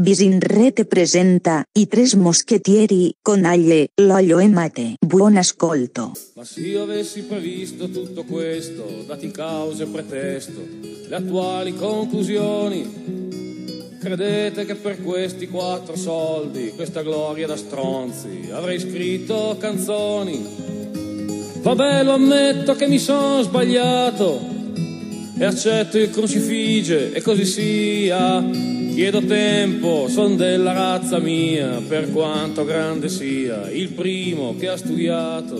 Bisinrete presenta I Tres Moschettieri con Aglie, L'Olio e Mate. Buon ascolto. Ma se io avessi previsto tutto questo, dati causa e pretesto, le attuali conclusioni, credete che per questi quattro soldi, questa gloria da stronzi, avrei scritto canzoni? Vabbè, lo ammetto che mi sono sbagliato e accetto il crucifige e così sia. Chiedo tempo, son della razza mia, per quanto grande sia, il primo che ha studiato.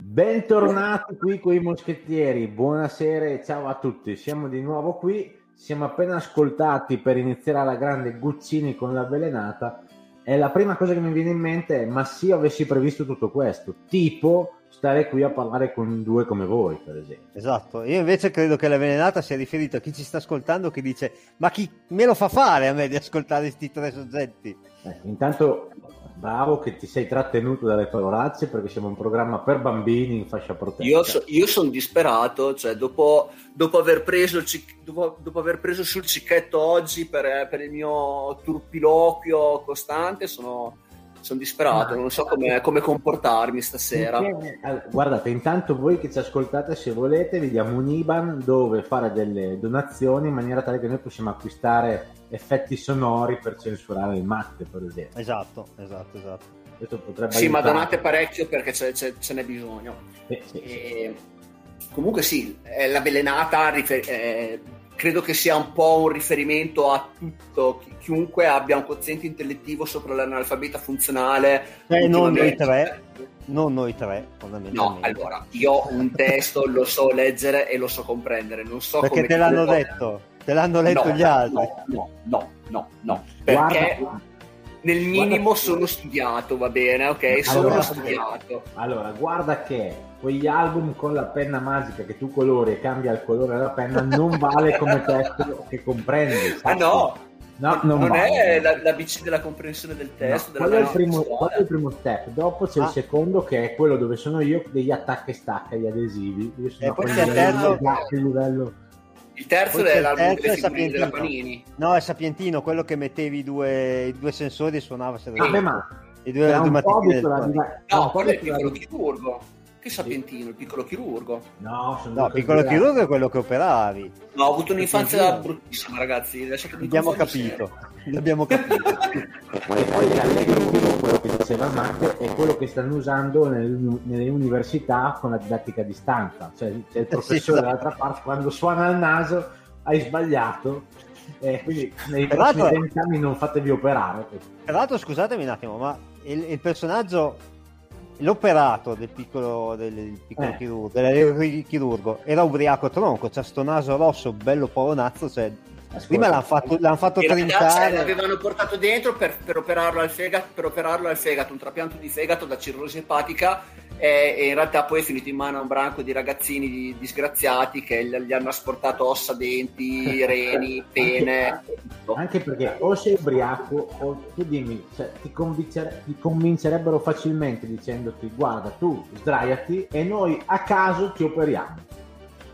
Bentornati qui con i moschettieri, buonasera e ciao a tutti, siamo di nuovo qui, siamo appena ascoltati per iniziare alla grande Guccini con l'avvelenata. E la prima cosa che mi viene in mente è ma se io avessi previsto tutto questo, tipo stare qui a parlare con due come voi, per esempio. Esatto, io invece credo che l'avvelenata sia riferito a chi ci sta ascoltando che dice ma chi me lo fa fare a me di ascoltare questi tre soggetti? Eh, intanto bravo che ti sei trattenuto dalle parolacce perché siamo un programma per bambini in fascia protetta. Io, so, io sono disperato, cioè dopo, dopo, aver preso il, dopo, dopo, aver preso sul cicchetto oggi per, per il mio turpiloquio costante sono sono disperato, non so come, come comportarmi stasera. Guardate, intanto voi che ci ascoltate, se volete, vi diamo un IBAN dove fare delle donazioni in maniera tale che noi possiamo acquistare effetti sonori per censurare il matte, per esempio. Esatto, esatto, esatto. sì, aiutare. ma donate parecchio perché c'è, c'è, ce n'è bisogno. Sì, sì, e... Comunque sì, la velenata rifer- eh, credo che sia un po' un riferimento a tutto, chiunque abbia un quoziente intellettivo sopra l'analfabeta funzionale. Eh, non noi tre, non noi tre, No, allora, io ho un testo lo so leggere e lo so comprendere, non so Perché come te l'hanno detto, te l'hanno letto no, gli altri. No, no, no, no, perché... Guarda nel minimo guarda, sono studiato, va bene, ok? Sono allora, studiato. Allora, guarda che quegli album con la penna magica che tu colori e cambia il colore della penna non vale come testo che comprendi. Ah no, No, non, non è la, la BC della comprensione del testo. No, quello, è primo, quello, è il primo, step. Dopo c'è ah. il secondo che è quello dove sono io degli attacchi e stacca, gli adesivi. Io sono e poi c'è il terzo. livello il terzo Poi è l'album delle figurine della Panini. No, è Sapientino, quello che mettevi i due, i due sensori e suonava. Se ah, ma i due, due matite No, quello è il piccolo chirurgo. Che Sapientino, il piccolo chirurgo? No, no piccolo chirurgo è quello che operavi. No, ho avuto un'infanzia bruttissima, ragazzi. L'abbiamo capito. L'abbiamo capito. e quello che diceva Marco, è quello che stanno usando nel, nelle università con la didattica a distanza. Cioè c'è il professore sì, dall'altra parte, quando suona il naso hai sbagliato. Eh, quindi nei prossimi vent'anni non fatevi operare. Tra l'altro, scusatemi un attimo, ma il, il personaggio l'operato del piccolo, del piccolo eh. chirurgo, del chirurgo era ubriaco tronco, c'ha sto naso rosso bello polonazzo, cioè Ascolta. Prima l'hanno fatto, l'hanno fatto trincare. L'avevano portato dentro per, per, operarlo al fegato, per operarlo al fegato, un trapianto di fegato da cirrosi epatica e, e, in realtà poi è finito in mano a un branco di ragazzini disgraziati che gli, hanno asportato ossa, denti, reni, pene. Anche, anche, perché o sei ubriaco o tu dimmi, cioè, ti, convincere, ti convincerebbero facilmente dicendoti guarda tu sdraiati e noi a caso ti operiamo.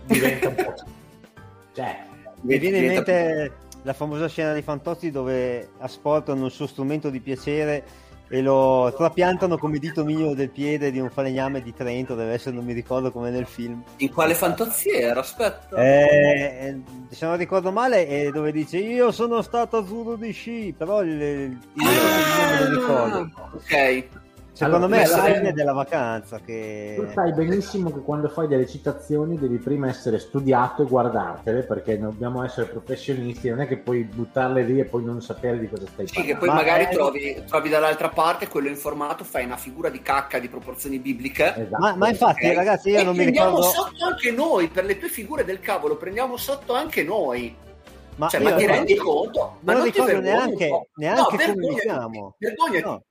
Diventa un po'... Cioè, mi viene in mente la famosa scena dei Fantozzi dove asportano il suo strumento di piacere e lo trapiantano come dito minimo del piede di un falegname di Trento, deve essere, non mi ricordo come nel film. In quale Fantozzi era? Aspetta. Eh, se non ricordo male è dove dice io sono stato azzurro di sci, però il, il, il ah, non lo ricordo. Ok. Secondo allora, me è la sai, fine della vacanza che... Tu sai benissimo che quando fai delle citazioni devi prima essere studiato e guardartele perché dobbiamo essere professionisti, non è che puoi buttarle lì e poi non sapere di cosa stai sì, parlando. Sì, che poi Ma magari è... trovi, trovi, dall'altra parte quello informato, fai una figura di cacca di proporzioni bibliche. Esatto. Ma, ma, infatti okay. ragazzi io e non mi ricordo... prendiamo sotto anche noi, per le tue figure del cavolo, prendiamo sotto anche noi. Ma, cioè, ma ti rendi conto? Ma non, non ricordo neanche, neanche no, come siamo. Vergognati. No.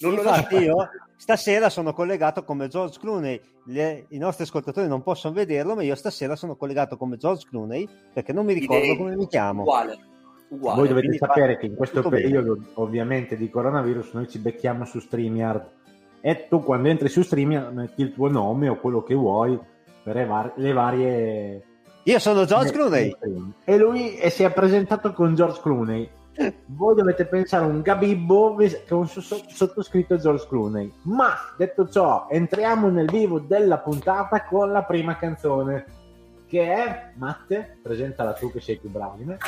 Non Infatti io stasera sono collegato come George Clooney. Le, I nostri ascoltatori non possono vederlo, ma io stasera sono collegato come George Clooney perché non mi ricordo come mi chiamo. Uguale. Uguale. Voi dovete Quindi sapere che in questo periodo, bene. ovviamente, di coronavirus, noi ci becchiamo su StreamYard e tu quando entri su StreamYard metti il tuo nome o quello che vuoi per le, var- le varie... Io sono George Clooney. E lui e si è presentato con George Clooney voi dovete pensare a un Gabibbo con sottoscritto George Clooney. Ma detto ciò, entriamo nel vivo della puntata con la prima canzone, che è Matte, presentala tu che sei più bravo di me.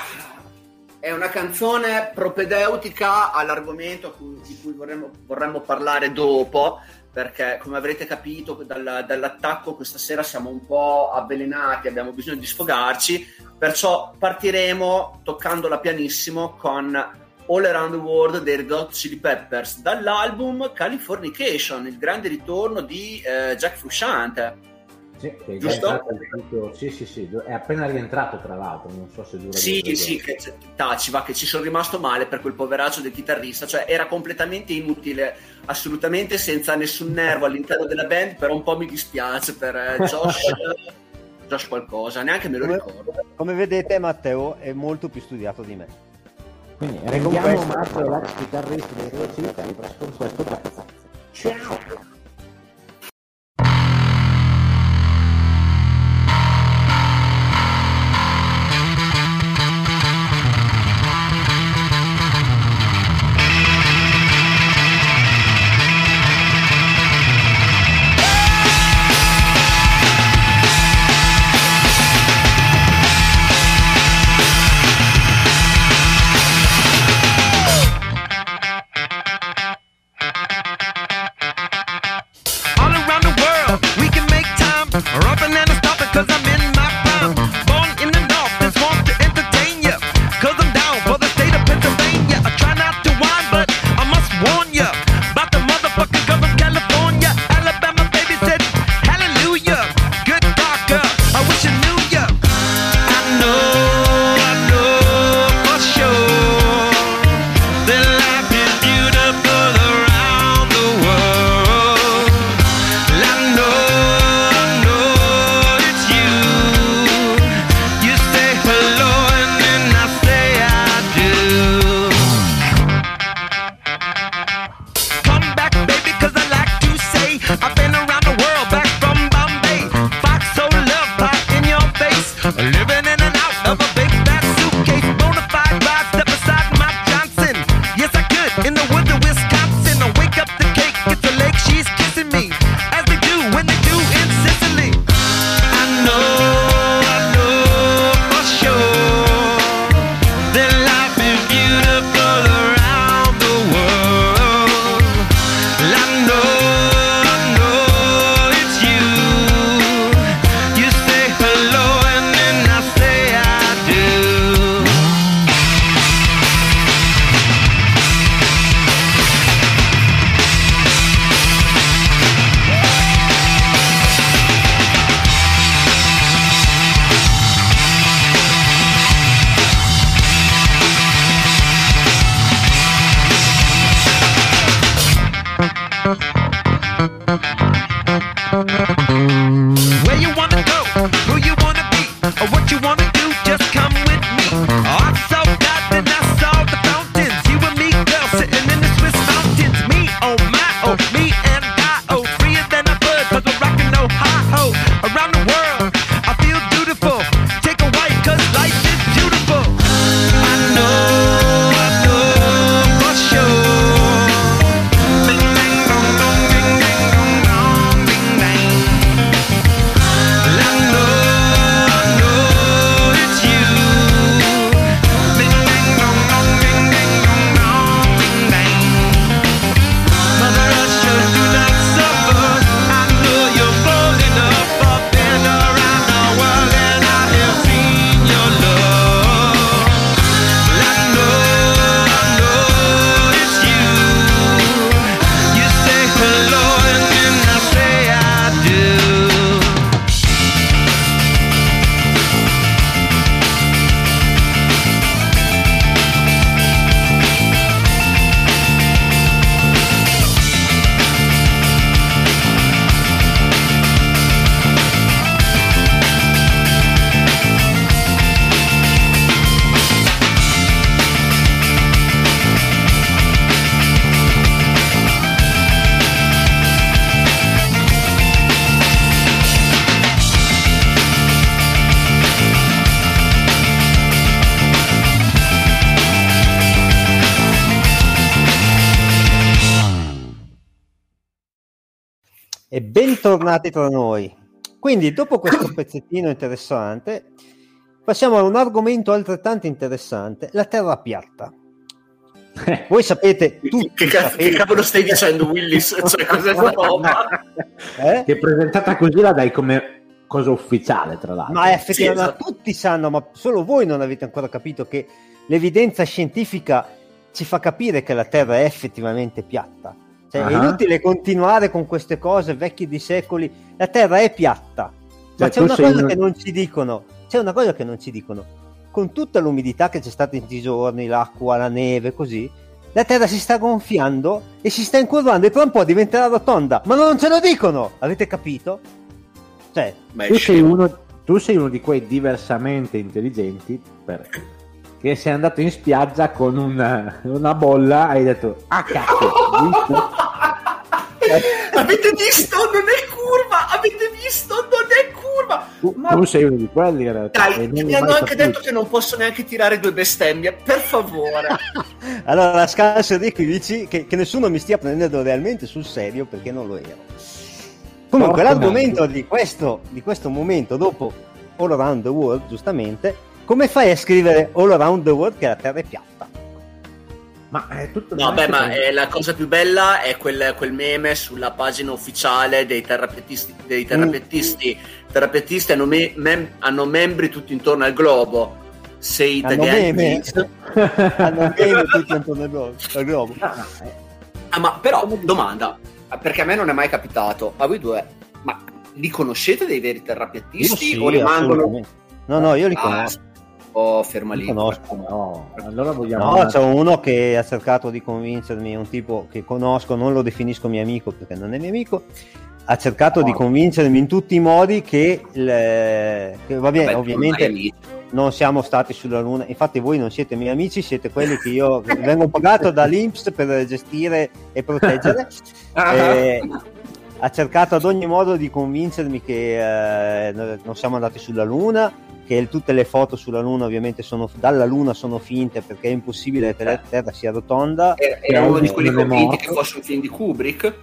È una canzone propedeutica all'argomento di cui vorremmo, vorremmo parlare dopo, perché come avrete capito dal, dall'attacco questa sera siamo un po' avvelenati, abbiamo bisogno di sfogarci, perciò partiremo toccandola pianissimo con All Around the World dei Red Hot Chili Peppers dall'album Californication, il grande ritorno di eh, Jack Frusciante. Sì, che Giusto? Sì, sì, sì, è appena rientrato tra l'altro, non so se dura. Sì, sì, che, taci, va, che ci sono rimasto male per quel poveraccio del chitarrista, cioè era completamente inutile, assolutamente senza nessun nervo all'interno della band, però un po' mi dispiace per eh, Josh, Josh qualcosa, neanche me lo come, ricordo. Come vedete Matteo è molto più studiato di me. Quindi rendiamo Matteo l'ex chitarrista Chili Peppers con questo pezzo. Ciao! Bentornati tra noi. Quindi, dopo questo pezzettino interessante, passiamo a un argomento altrettanto interessante, la terra piatta. Voi sapete tutti che, ca- sapete... che cavolo stai dicendo Willis? Cioè, cos'è sta roba? eh? Che presentata così la dai come cosa ufficiale, tra l'altro. Ma effettivamente sì, esatto. tutti sanno, ma solo voi non avete ancora capito che l'evidenza scientifica ci fa capire che la Terra è effettivamente piatta. Cioè, uh-huh. È inutile continuare con queste cose vecchie di secoli. La Terra è piatta. Ma c'è una cosa che non ci dicono. C'è una cosa che non ci dicono. Con tutta l'umidità che c'è stata in questi giorni, l'acqua, la neve, così, la Terra si sta gonfiando e si sta incurvando e tra un po' diventerà rotonda. Ma non ce lo dicono! Avete capito? Cioè, tu sei, uno, tu sei uno di quei diversamente intelligenti per, che sei andato in spiaggia con una, una bolla e hai detto ah cazzo avete visto? Non è curva! Avete visto? Non è curva! Tu, Ma... tu sei uno di quelli in realtà dai mi hanno anche capito. detto che non posso neanche tirare due bestemmie per favore. Allora scarso Enrico dici che, che nessuno mi stia prendendo realmente sul serio perché non lo ero. Comunque, l'argomento di questo, di questo momento, dopo All Around the World, giustamente, come fai a scrivere All Around the World che la Terra è piatta? Ma è tutto No, beh, ma è la cosa più bella è quel, quel, meme sulla pagina ufficiale dei terrapiattisti. Dei terrapiattisti, mm. terrapiattisti hanno, me, mem, hanno, membri tutti intorno al globo. Se i italiani hanno meme tutti intorno al globo. Ah, ma però, domanda, perché a me non è mai capitato. A voi due, ma li conoscete dei veri terrapiattisti sì, o rimangono... No, no, io li ah, Oh, ferma lì. Conosco, no. Allora vogliamo... No, c'è uno che ha cercato di convincermi, un tipo che conosco, non lo definisco mio amico perché non è mio amico, ha cercato no. di convincermi in tutti i modi che, le... che va bene, Vabbè, ovviamente non siamo stati sulla Luna, infatti voi non siete miei amici, siete quelli che io vengo pagato dall'Inps per gestire e proteggere. E ha cercato ad ogni modo di convincermi che eh, non siamo andati sulla Luna, che tutte le foto sulla Luna ovviamente sono, dalla Luna sono finte perché è impossibile che la Terra sia rotonda. Era uno di quelli convinti che fosse un film di Kubrick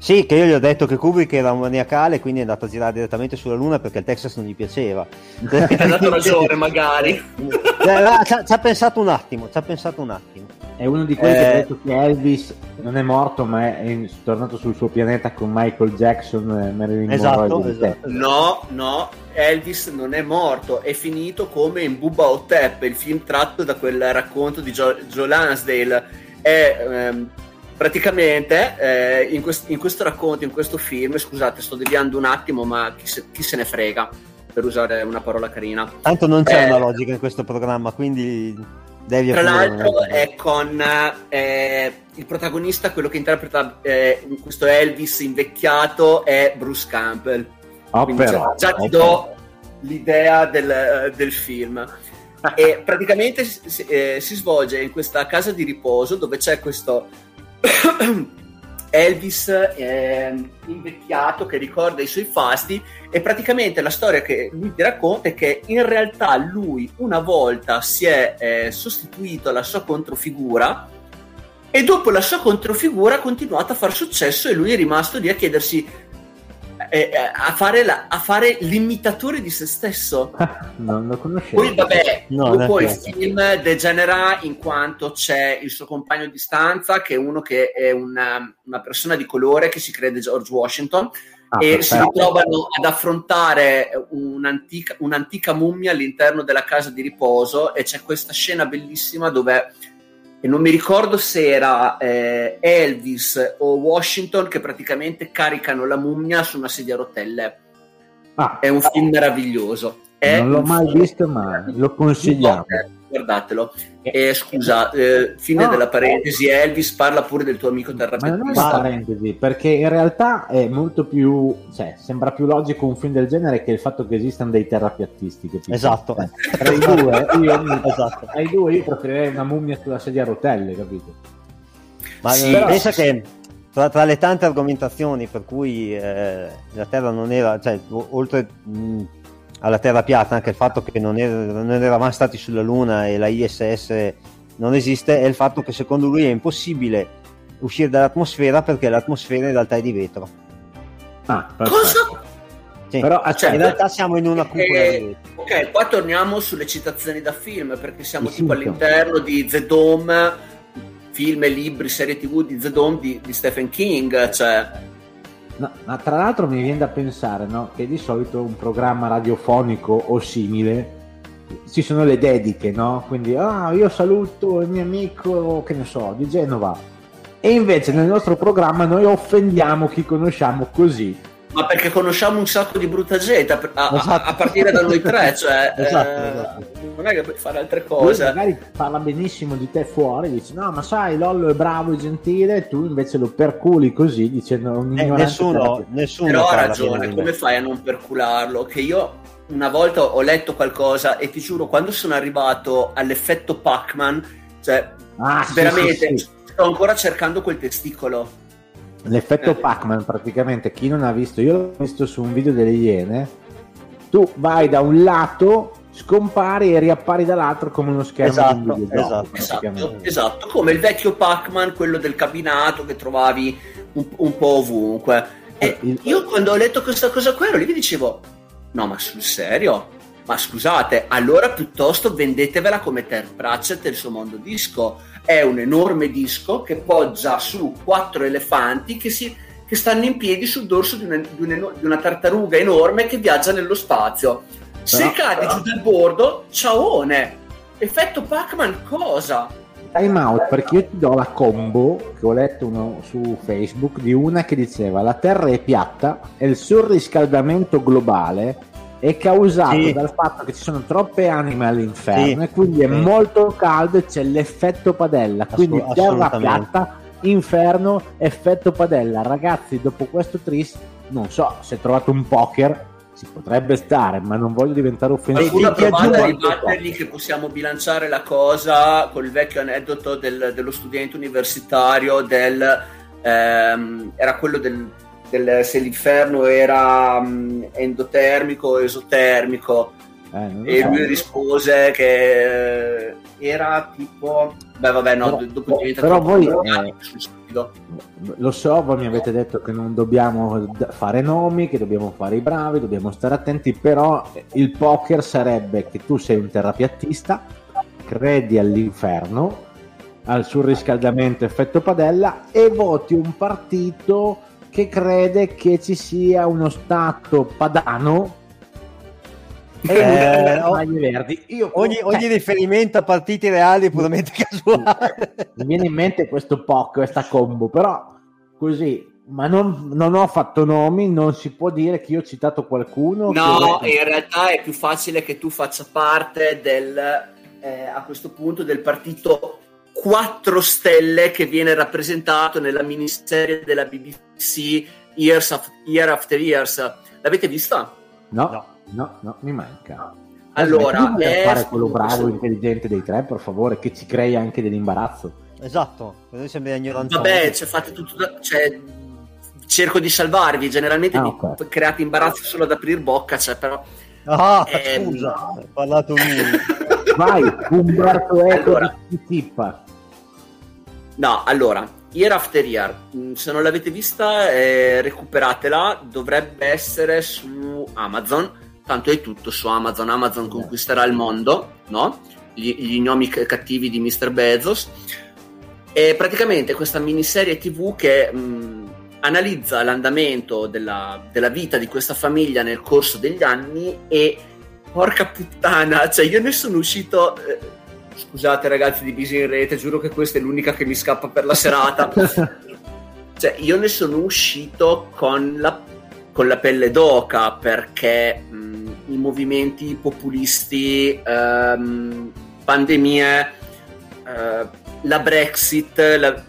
sì, che io gli ho detto che Kubrick era un maniacale, quindi è andato a girare direttamente sulla Luna perché il Texas non gli piaceva. Ha dato ragione, magari. Eh, ci ha pensato un attimo, ci ha pensato un attimo. È uno di quelli eh... che ha detto che Elvis non è morto, ma è tornato sul suo pianeta con Michael Jackson e Marilyn esatto, Monroe. Esatto. No, no, Elvis non è morto, è finito come in Bubba Hotep, il film tratto da quel racconto di Joe, Joe Lansdale. È... Ehm, praticamente eh, in, quest- in, questo racconto, in questo film, scusate, sto deviando un attimo, ma chi se, chi se ne frega, per usare una parola carina. Tanto non c'è eh, una logica in questo programma, quindi devi... Tra l'altro è con eh, il protagonista, quello che interpreta eh, questo Elvis invecchiato, è Bruce Campbell. Oh, però, già, già ti do l'idea del, del film. E praticamente si, eh, si, svolge in questa casa di riposo dove c'è questo Elvis è invecchiato che ricorda i suoi fasti e praticamente la storia che lui ti racconta è che in realtà lui una volta si è eh, sostituito alla sua controfigura e dopo la sua controfigura ha continuato a far successo e lui è rimasto lì a chiedersi eh, eh, a, fare la, a, fare l'imitatore di se stesso. non lo conoscevo. Poi, vabbè, no, dopo il film degenera in quanto c'è il suo compagno di stanza, che è uno che è una, una persona di colore che si crede George Washington. Ah, e perfetto. si ritrovano ad affrontare un'antica, un'antica mummia all'interno della casa di riposo e c'è questa scena bellissima dove e non mi ricordo se era eh, Elvis o Washington che praticamente caricano la mummia su una sedia a rotelle. Ah, è un film meraviglioso. È non l'ho mai visto, ma lo consigliamo. Guardatelo. Eh, scusa, eh, fine no, della parentesi. Elvis parla pure del tuo amico terrapetista. Ma non è una parentesi, perché in realtà è molto più, cioè, sembra più logico un film del genere che il fatto che esistano dei terrapiattisti. Capito? Esatto. Eh, tra, i due, io, esatto. tra i due io preferirei una mummia sulla sedia a rotelle, capito? Ma sì, pensa che tra, tra, le tante argomentazioni per cui eh, la Terra non era, cioè, oltre mh, alla Terra piatta, anche il fatto che non, era, non eravamo stati sulla Luna e la ISS non esiste, è il fatto che secondo lui è impossibile uscire dall'atmosfera perché l'atmosfera in realtà è di vetro. Ah. Cosa? Sì. Però, Cioè, in realtà siamo in una cupola Eh, di- ok, qua torniamo sulle citazioni da film, perché siamo tipo all'interno di The Dome, film e libri, serie tv di The Dome di, di Stephen King, cioè... No, ma tra l'altro mi viene da pensare no, che di solito un programma radiofonico o simile ci sono le dediche, no? Quindi ah, io saluto il mio amico, che ne so, di Genova. E invece nel nostro programma noi offendiamo chi conosciamo così. Ma perché conosciamo un sacco di brutta gente, a, a- Esatto. a partire da noi tre, cioè... Esatto, eh, esatto. Non è che puoi fare altre Lui cose. magari parla benissimo di te fuori, dice no, ma sai, Lollo è bravo e gentile, e tu invece lo perculi così dicendo un Eh, nessuno, nessuno Però ha ragione, come me. fai a non percularlo? Che io una volta ho letto qualcosa e ti giuro, quando sono arrivato all'effetto Pac-Man, cioè Ah, sì, veramente sì, sì. sto ancora cercando quel testicolo. L'effetto Eh. Pac-Man praticamente chi non ha visto, io l'ho visto su un video delle Iene, tu vai da un lato, scompari e riappari dall'altro come uno schermo Esatto, di un esatto. Esatto, praticamente. esatto, come il vecchio Pac-Man, quello del cabinato che trovavi un, un po' ovunque. E Eh, il- io quando ho letto questa cosa qua ero lì mi dicevo, no ma sul serio? Ma scusate, allora piuttosto vendetevela come Terry Pratchett e il suo mondo disco. È un enorme disco che poggia su quattro elefanti che, si, che stanno in piedi sul dorso di una, di un- di una tartaruga enorme che viaggia nello spazio. Se Però- cade giù dal bordo, ciaone! Effetto Pac-Man cosa? Time out perché io ti do la combo che ho letto uno su Facebook di una che diceva la Terra è piatta e il surriscaldamento globale è causato Sì. dal fatto che ci sono troppe anime all'inferno Sì. e quindi è Sì. molto caldo e c'è l'effetto padella quindi Assolut- terra piatta inferno effetto padella ragazzi dopo questo tris non so se è trovato un poker ci potrebbe stare ma non voglio diventare offensivo aggiungo provato a ribattergli che possiamo bilanciare la cosa col vecchio aneddoto del- dello studente universitario del ehm, era quello del, del- se l'inferno era mm, endotermico o esotermico Eh, e so. lui rispose che era tipo beh vabbè no Però- dopo diventa però voi, eh. Lo so, voi mi avete detto che non dobbiamo fare nomi, che dobbiamo fare i bravi, dobbiamo stare attenti, però il poker sarebbe che tu sei un terrapiattista, credi all'inferno, al surriscaldamento effetto padella e voti un partito che crede che ci sia uno stato padano e Eh. Io, Ogni, ogni riferimento a partiti reali è puramente casuale. mi viene in mente questo POC, questa combo, però così, ma non, non ho fatto nomi, non si può dire che io ho citato qualcuno. No, che- in realtà è più facile che tu faccia parte del, eh, a questo punto del partito 4 stelle che viene rappresentato nella miniserie della BBC Years of- Year After Years. L'avete vista? no, No. no, no, mi manca. Allora, è- fare quello bravo, intelligente dei tre, per favore, che ci crei anche dell'imbarazzo. esatto, noi sembra ignoranti. Vabbè, cioè, fate tutto da- cioè, cerco di salvarvi. Generalmente Ah, vi ok. create imbarazzo solo ad aprire bocca, cioè, però. Ah, Ehm, scusa, ha parlato lui. Vai, Umberto Eco Allora. di Tippa. No, allora, Year After Year, mh, se non l'avete vista, eh, recuperatela, dovrebbe essere su Amazon, tanto è tutto su Amazon, Amazon conquisterà il mondo, no? Gli, gli gnomi cattivi di Mr. Bezos. E praticamente questa miniserie TV che mh, analizza l'andamento della, della vita di questa famiglia nel corso degli anni e porca puttana, cioè io ne sono uscito... eh, Scusate ragazzi di Bisi in rete, giuro che questa è l'unica che mi scappa per la serata. cioè, io ne sono uscito con la, con la pelle d'oca perché mh, i movimenti populisti, ehm, pandemie, eh, la Brexit, la-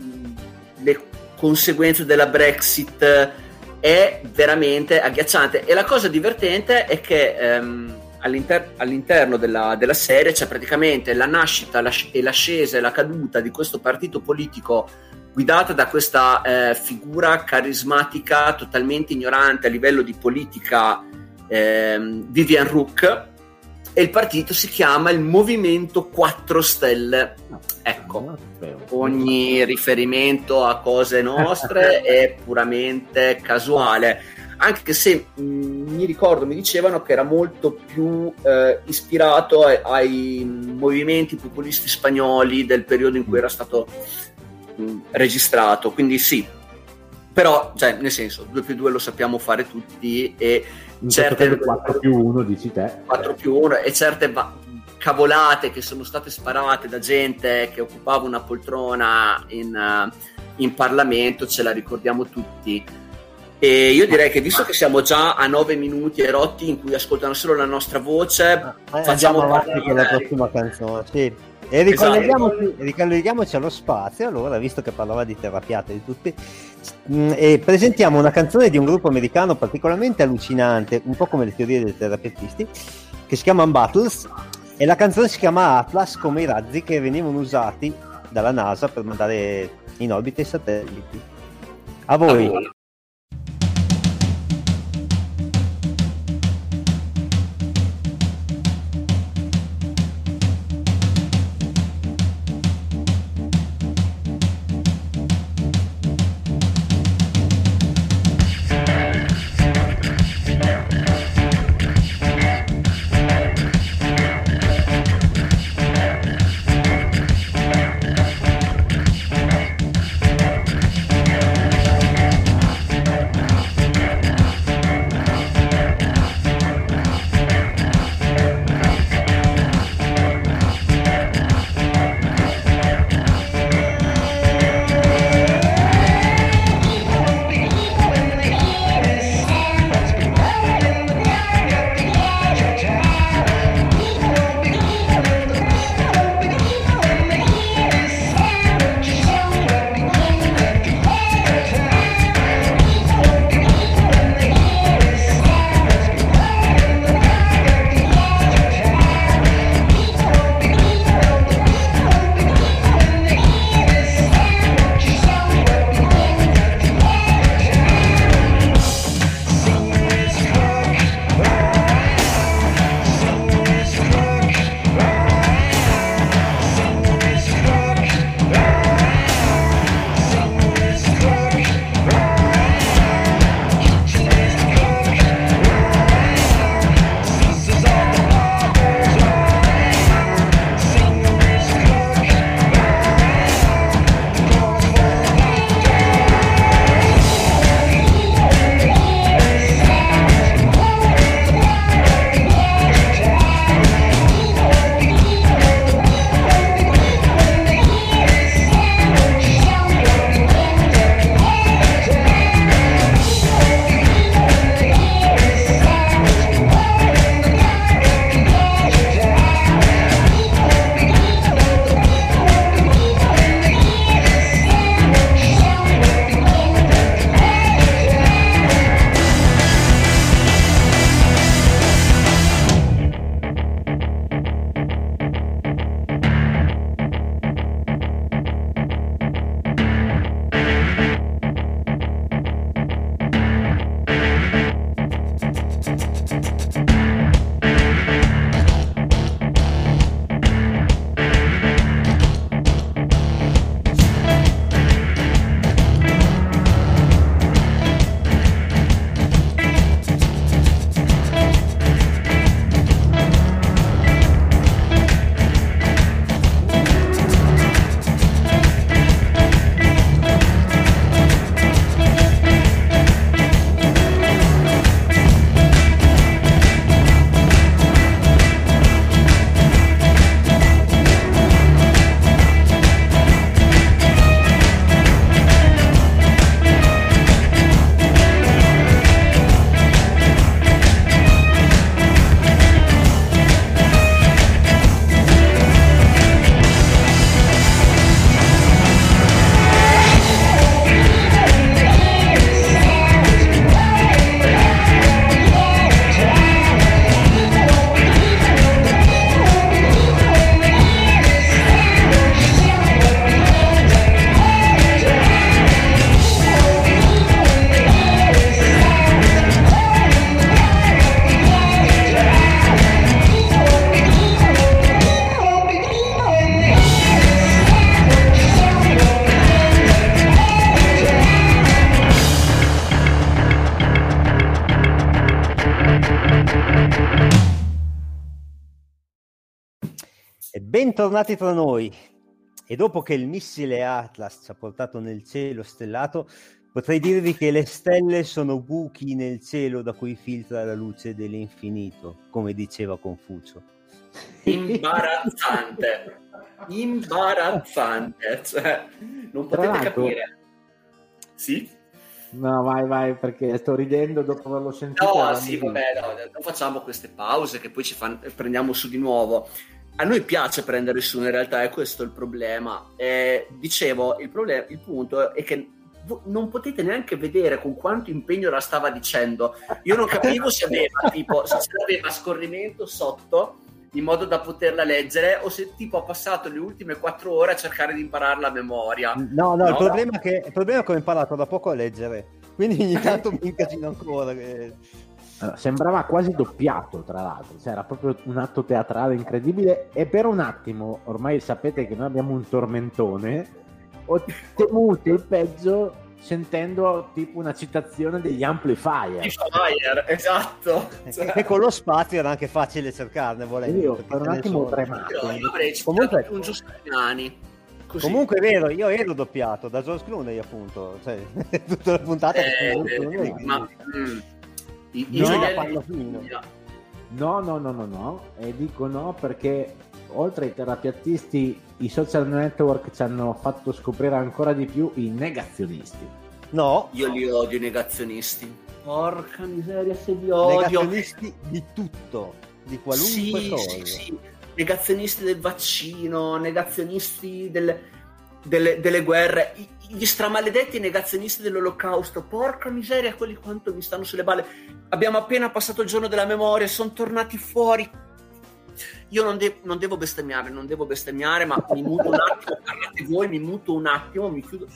le conseguenze della Brexit è veramente agghiacciante. E la cosa divertente è che ehm, all'inter- all'interno della, della serie c'è praticamente la nascita l'asc- e l'ascesa e la caduta di questo partito politico guidata da questa eh, figura carismatica totalmente ignorante a livello di politica ehm, Vivian Rook. E il partito si chiama il Movimento 4 Stelle. Ecco ogni riferimento a cose nostre è puramente casuale anche se mh, mi ricordo, mi dicevano che era molto più eh, ispirato ai, ai, movimenti populisti spagnoli del periodo in cui era stato mh, registrato, quindi sì, però, cioè, nel senso, 2 più 2 lo sappiamo fare tutti e In certe... 4 più 1 dici te. 4 più 1 e certe va- cavolate che sono state sparate da gente che occupava una poltrona in, uh, in Parlamento, ce la ricordiamo tutti. E io direi che visto che siamo già a 9 minuti e rotti in cui ascoltano solo la nostra voce, Eh, facciamo avanti con la prossima canzone. Sì. E ricolleghiamoci, ricolleghiamoci allo spazio, allora, visto che parlava di terapiate di tutti, mm, e presentiamo una canzone di un gruppo americano particolarmente allucinante, un po' come le teorie dei terapeutisti, che si chiama Battles, e la canzone si chiama Atlas, come i razzi che venivano usati dalla NASA per mandare in orbita i satelliti. A voi. Atlas Bentornati tra noi. E dopo che il missile Atlas ci ha portato nel cielo stellato, potrei dirvi che le stelle sono buchi nel cielo da cui filtra la luce dell'infinito, come diceva Confucio. Imbarazzante, imbarazzante, cioè, non potete capire. Sì? No, vai, vai, perché sto ridendo dopo averlo sentito. No, sì, vabbè, no, non facciamo queste pause che poi ci fan... prendiamo su di nuovo. A noi piace prendere su, in realtà è questo il problema. Eh, dicevo, il, problema, il punto è che non potete neanche vedere con quanto impegno la stava dicendo. Io non capivo se aveva tipo se aveva scorrimento sotto in modo da poterla leggere o se tipo ha passato le ultime quattro ore a cercare di impararla a memoria. No, no, no. Il, problema è che, il problema è che ho imparato da poco a leggere, quindi ogni tanto mi incasino ancora. Sembrava quasi doppiato, tra l'altro, cioè, era proprio un atto teatrale incredibile e per un attimo, ormai sapete che noi abbiamo un tormentone, ho temuto il peggio sentendo tipo una citazione degli amplifier. Amplifier, esatto. Cioè... E con lo spazio era anche facile cercarne, volendo. Io per un attimo ho tremato. Io avrei Comunque... un giusto anni. Così. Comunque è vero, io ero doppiato da George Clooney appunto, cioè, tutta la puntata eh, eh, ma, mm, no, no, no, no, no, no, e dico no perché oltre ai terapiattisti, i social network ci hanno fatto scoprire ancora di più i negazionisti. No, io li odio i negazionisti. Porca miseria, se li odio. Negazionisti di tutto, di qualunque sì, cosa. Sì, sì. Negazionisti del vaccino, negazionisti del, delle, delle, guerre, gli stramaledetti negazionisti dell'olocausto. Porca miseria, quelli quanto mi stanno sulle balle. Abbiamo appena passato il giorno della memoria, sono tornati fuori io non, de- non, devo bestemmiare, non devo bestemmiare, ma mi muto un attimo, parlate voi, mi muto un attimo, mi chiudo.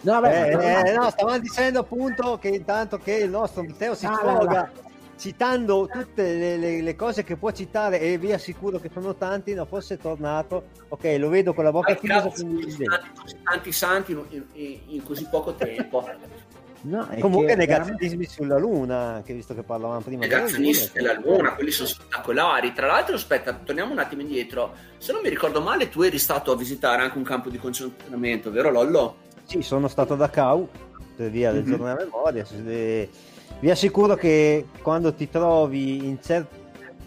No, beh, eh, eh, no, stavamo dicendo appunto che intanto che il nostro Matteo si ah, sfoga citando tutte le, le, le, cose che può citare e vi assicuro che sono tanti, no, fosse tornato, ok, lo vedo con la bocca chiusa. Tanti, tanti santi in, in, in così poco tempo. No, Comunque negazionismi veramente... sulla Luna, che visto che parlavamo prima negazionismi della Luna, della Luna, quelli sono spettacolari. Tra l'altro, aspetta, torniamo un attimo indietro. Se non mi ricordo male, tu eri stato a visitare anche un campo di concentramento, vero Lollo? Sì, sono stato da Cau, per via del mm-hmm. giorno della memoria. Vi assicuro che quando ti trovi in certi...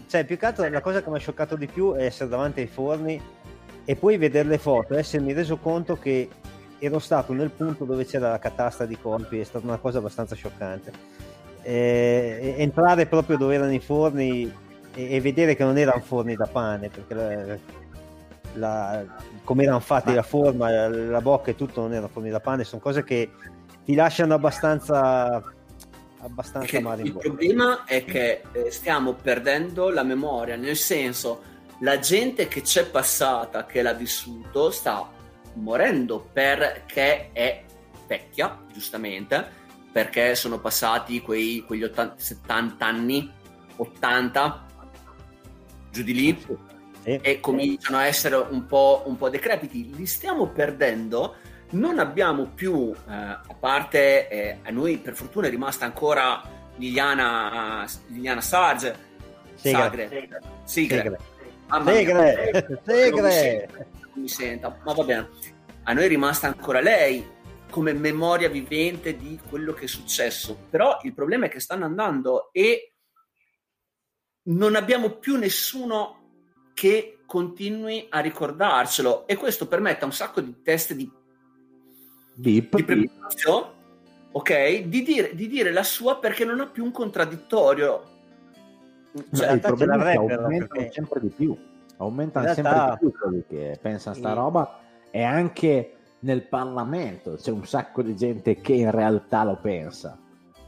Cioè, più che altro la cosa che mi ha scioccato di più è essere davanti ai forni e poi vedere le foto, essermi reso conto che ero stato nel punto dove c'era la catasta di colpi, è stata una cosa abbastanza scioccante. Eh, entrare proprio dove erano i forni e, e, vedere che non erano forni da pane, perché la, la, come erano fatti la forma, la, la, bocca e tutto non erano forni da pane, sono cose che ti lasciano abbastanza abbastanza male il problema è che eh, stiamo perdendo la memoria nel senso la gente che c'è passata che l'ha vissuto sta morendo perché è vecchia, giustamente, perché sono passati quei, quegli 80, 70 anni, 80, giù di lì, sì. e cominciano a essere un po', un po', decrepiti. Li stiamo perdendo, non abbiamo più, eh, a parte eh, a noi per fortuna è rimasta ancora Liliana, Liliana Sarge, Sagre, Segre. Segre. Segre. Segre mi senta, ma va bene. A noi è rimasta ancora lei come memoria vivente di quello che è successo. Però il problema è che stanno andando e non abbiamo più nessuno che continui a ricordarcelo e questo permette a un sacco di test di, Deep. di preparazione ok di dire, di dire, la sua perché non ha più un contraddittorio cioè, il problema è che aumentano perché... sempre di più aumentano realtà... sempre di più quelli che pensano sta roba e anche nel Parlamento c'è un sacco di gente che in realtà lo pensa.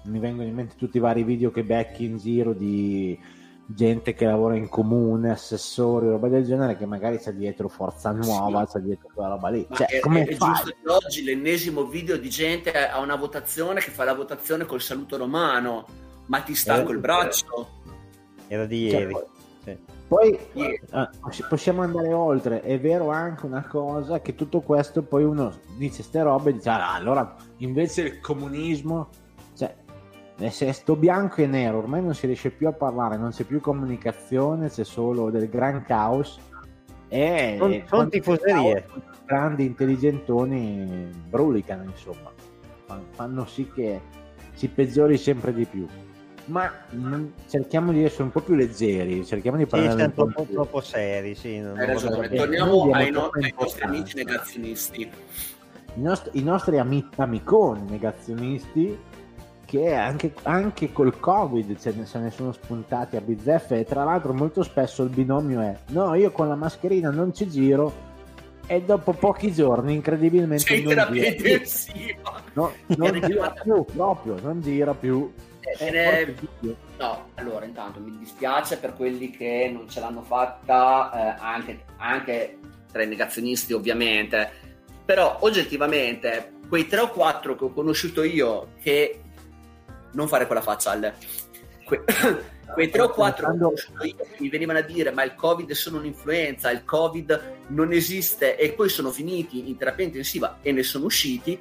Mi vengono in mente tutti i vari video che becchi in giro di gente che lavora in comune, assessori, roba del genere, che magari c'è dietro Forza Nuova, sì. c'è dietro quella roba lì. Cioè, è, come è, giusto che oggi l'ennesimo video di gente a una votazione che fa la votazione col saluto romano, ma ti sta eh, col braccio. Era di cioè, ieri. Sì. Poi eh, possiamo andare oltre, è vero anche una cosa che tutto questo poi uno dice ste robe e dice ah, allora invece il comunismo, cioè E se sto bianco e nero, ormai non si riesce più a parlare, non c'è più comunicazione, c'è solo del gran caos. E Non- non tifoserie. caos, grandi intelligentoni brulicano, insomma, Fan- fanno sì che si peggiori sempre di più. Ma non- cerchiamo di essere un po' più leggeri, cerchiamo di Sì, parlare siamo un po' troppo, troppo seri, sì. non- Hai non ragione. Torniamo ai, no- ai nostri amici negazionisti. i nostri, i nostri ami- amiconi negazionisti che anche, anche col covid ce ne, se ne sono spuntati a bizzeffe e tra l'altro molto spesso il binomio è no io con la mascherina non ci giro e dopo pochi giorni incredibilmente non gira più. No, non gira più proprio non gira più Eh, n'è- forte di più. No, allora intanto mi dispiace per quelli che non ce l'hanno fatta, eh, anche, anche tra i negazionisti ovviamente, però oggettivamente quei tre o quattro che ho conosciuto io che non fare quella faccia alle... Que- quei tre o quattro mi venivano a dire ma il covid è solo un'influenza, il covid non esiste e poi sono finiti in terapia intensiva e ne sono usciti,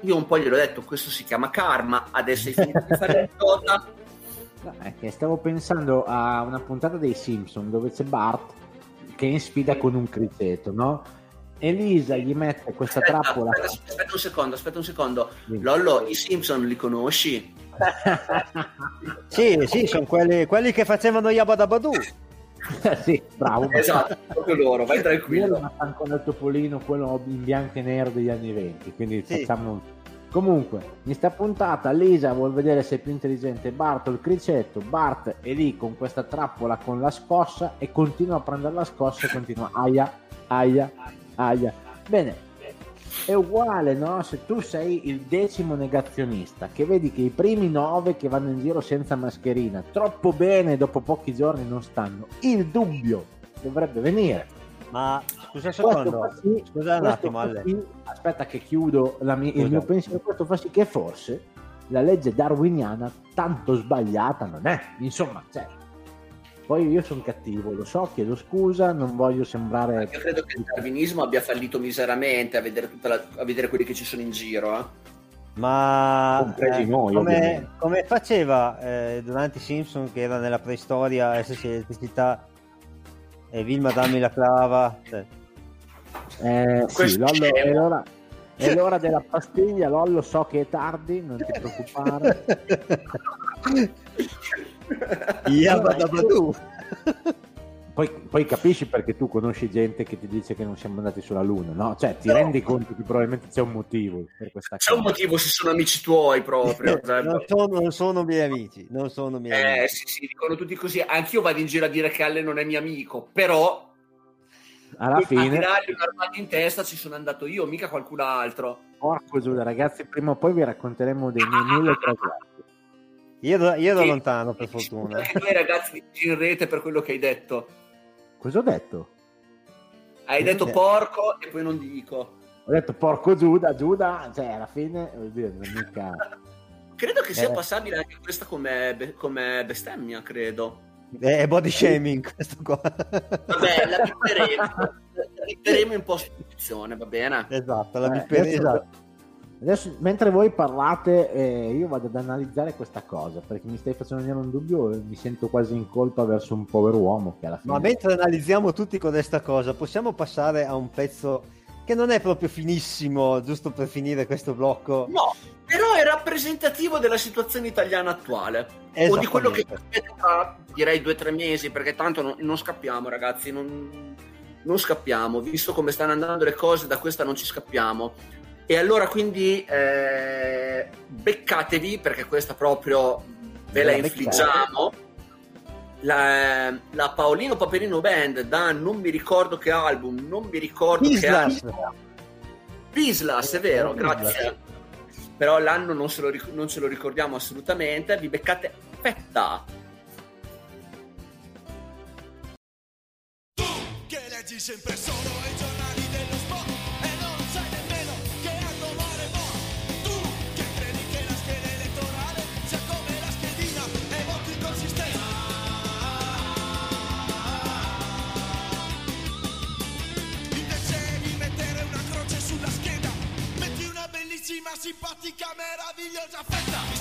io un po' gliel'ho detto questo si chiama karma, adesso hai finito di fare è che stavo pensando a una puntata dei Simpson dove c'è Bart che è in sfida con un criceto, no? Elisa gli mette questa Aspetta, trappola. aspetta, aspetta un secondo, aspetta un secondo. Lollo, i Simpson li conosci? Sì, sì, sono quelli, quelli che facevano Yabadabadu. sì, bravo. Esatto, proprio loro, vai Io tranquillo. ero ancora il topolino, quello in bianco e nero degli anni 20, quindi Sì. facciamo... Comunque, in sta puntata Lisa vuol vedere se è più intelligente Bart o il cricetto, Bart è lì con questa trappola con la scossa e continua a prendere la scossa e continua aia, aia, aia. Bene, è uguale, no? Se tu sei il decimo negazionista, che vedi che i primi nove che vanno in giro senza mascherina, troppo bene dopo pochi giorni non stanno, il dubbio dovrebbe venire. Ma scusa un secondo, sì- scusa un attimo, Ale. sì- aspetta che chiudo la mi- il mio pensiero, questo fa sì che forse la legge darwiniana tanto sbagliata non è, insomma, cioè, poi io sono cattivo, lo so, chiedo scusa, non voglio sembrare... Io credo che il darwinismo abbia fallito miseramente a vedere, tutta la- a vedere quelli che ci sono in giro. eh. Ma eh, noi, come, come faceva eh, durante i Simpson che era nella preistoria esserci elettricità e Vilma dammi la clava? Cioè, Eh, sì, Questo Lollo, è l'ora, è l'ora della pastiglia, Lollo, so che è tardi, non ti preoccupare. Yabadabadu. Poi, poi capisci perché tu conosci gente che ti dice che non siamo andati sulla Luna, no? Cioè, ti No. rendi conto che probabilmente c'è un motivo per questa C'è un cosa. motivo se sono amici tuoi proprio. cioè, non, sono, non sono miei amici, non sono miei Eh amici. sì, sì, dicono tutti così. Anch'io vado in giro a dire che Alle non è mio amico, però Alla a fine, tirargli un'armata in testa ci sono andato io, mica qualcun altro. porco Giuda, ragazzi, prima o poi vi racconteremo dei miei mille traslochi. Io, ero- io Sì. lontano, per fortuna. Ai ragazzi in rete per quello che hai detto. Cosa ho detto? Hai detto Eh. porco e poi non dico. Ho detto porco Giuda, Giuda, cioè alla fine, vuol dire, non mica... Credo che sia Eh. passabile anche questa come, come bestemmia, credo. È body shaming questo qua. Vabbè, la bipperemo, la bipperemo in post-produzione, va bene? esatto, la Eh, bipper- adesso- esatto. Adesso, mentre voi parlate, eh, io vado ad analizzare questa cosa perché mi stai facendo venire un dubbio e mi sento quasi in colpa verso un povero uomo che alla fine. Ma mentre analizziamo tutti con questa cosa, possiamo passare a un pezzo che non è proprio finissimo, giusto per finire questo blocco. No, però è rappresentativo della situazione italiana attuale. O di quello che aspetta tra, direi due o tre mesi, perché tanto non, non scappiamo, ragazzi. Non, non scappiamo, visto come stanno andando le cose, da questa non ci scappiamo. E allora quindi eh, beccatevi, perché questa proprio ve la Ve la infliggiamo. La, la Paolino Paperino Band da non mi ricordo che album, non mi ricordo che Islas. anno. Vislas, è vero, grazie. Però l'anno non, lo ric- non ce lo ricordiamo assolutamente. Vi beccate fetta. che leggi sempre solo i giornali scheda metti una bellissima simpatica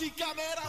Prácticamente.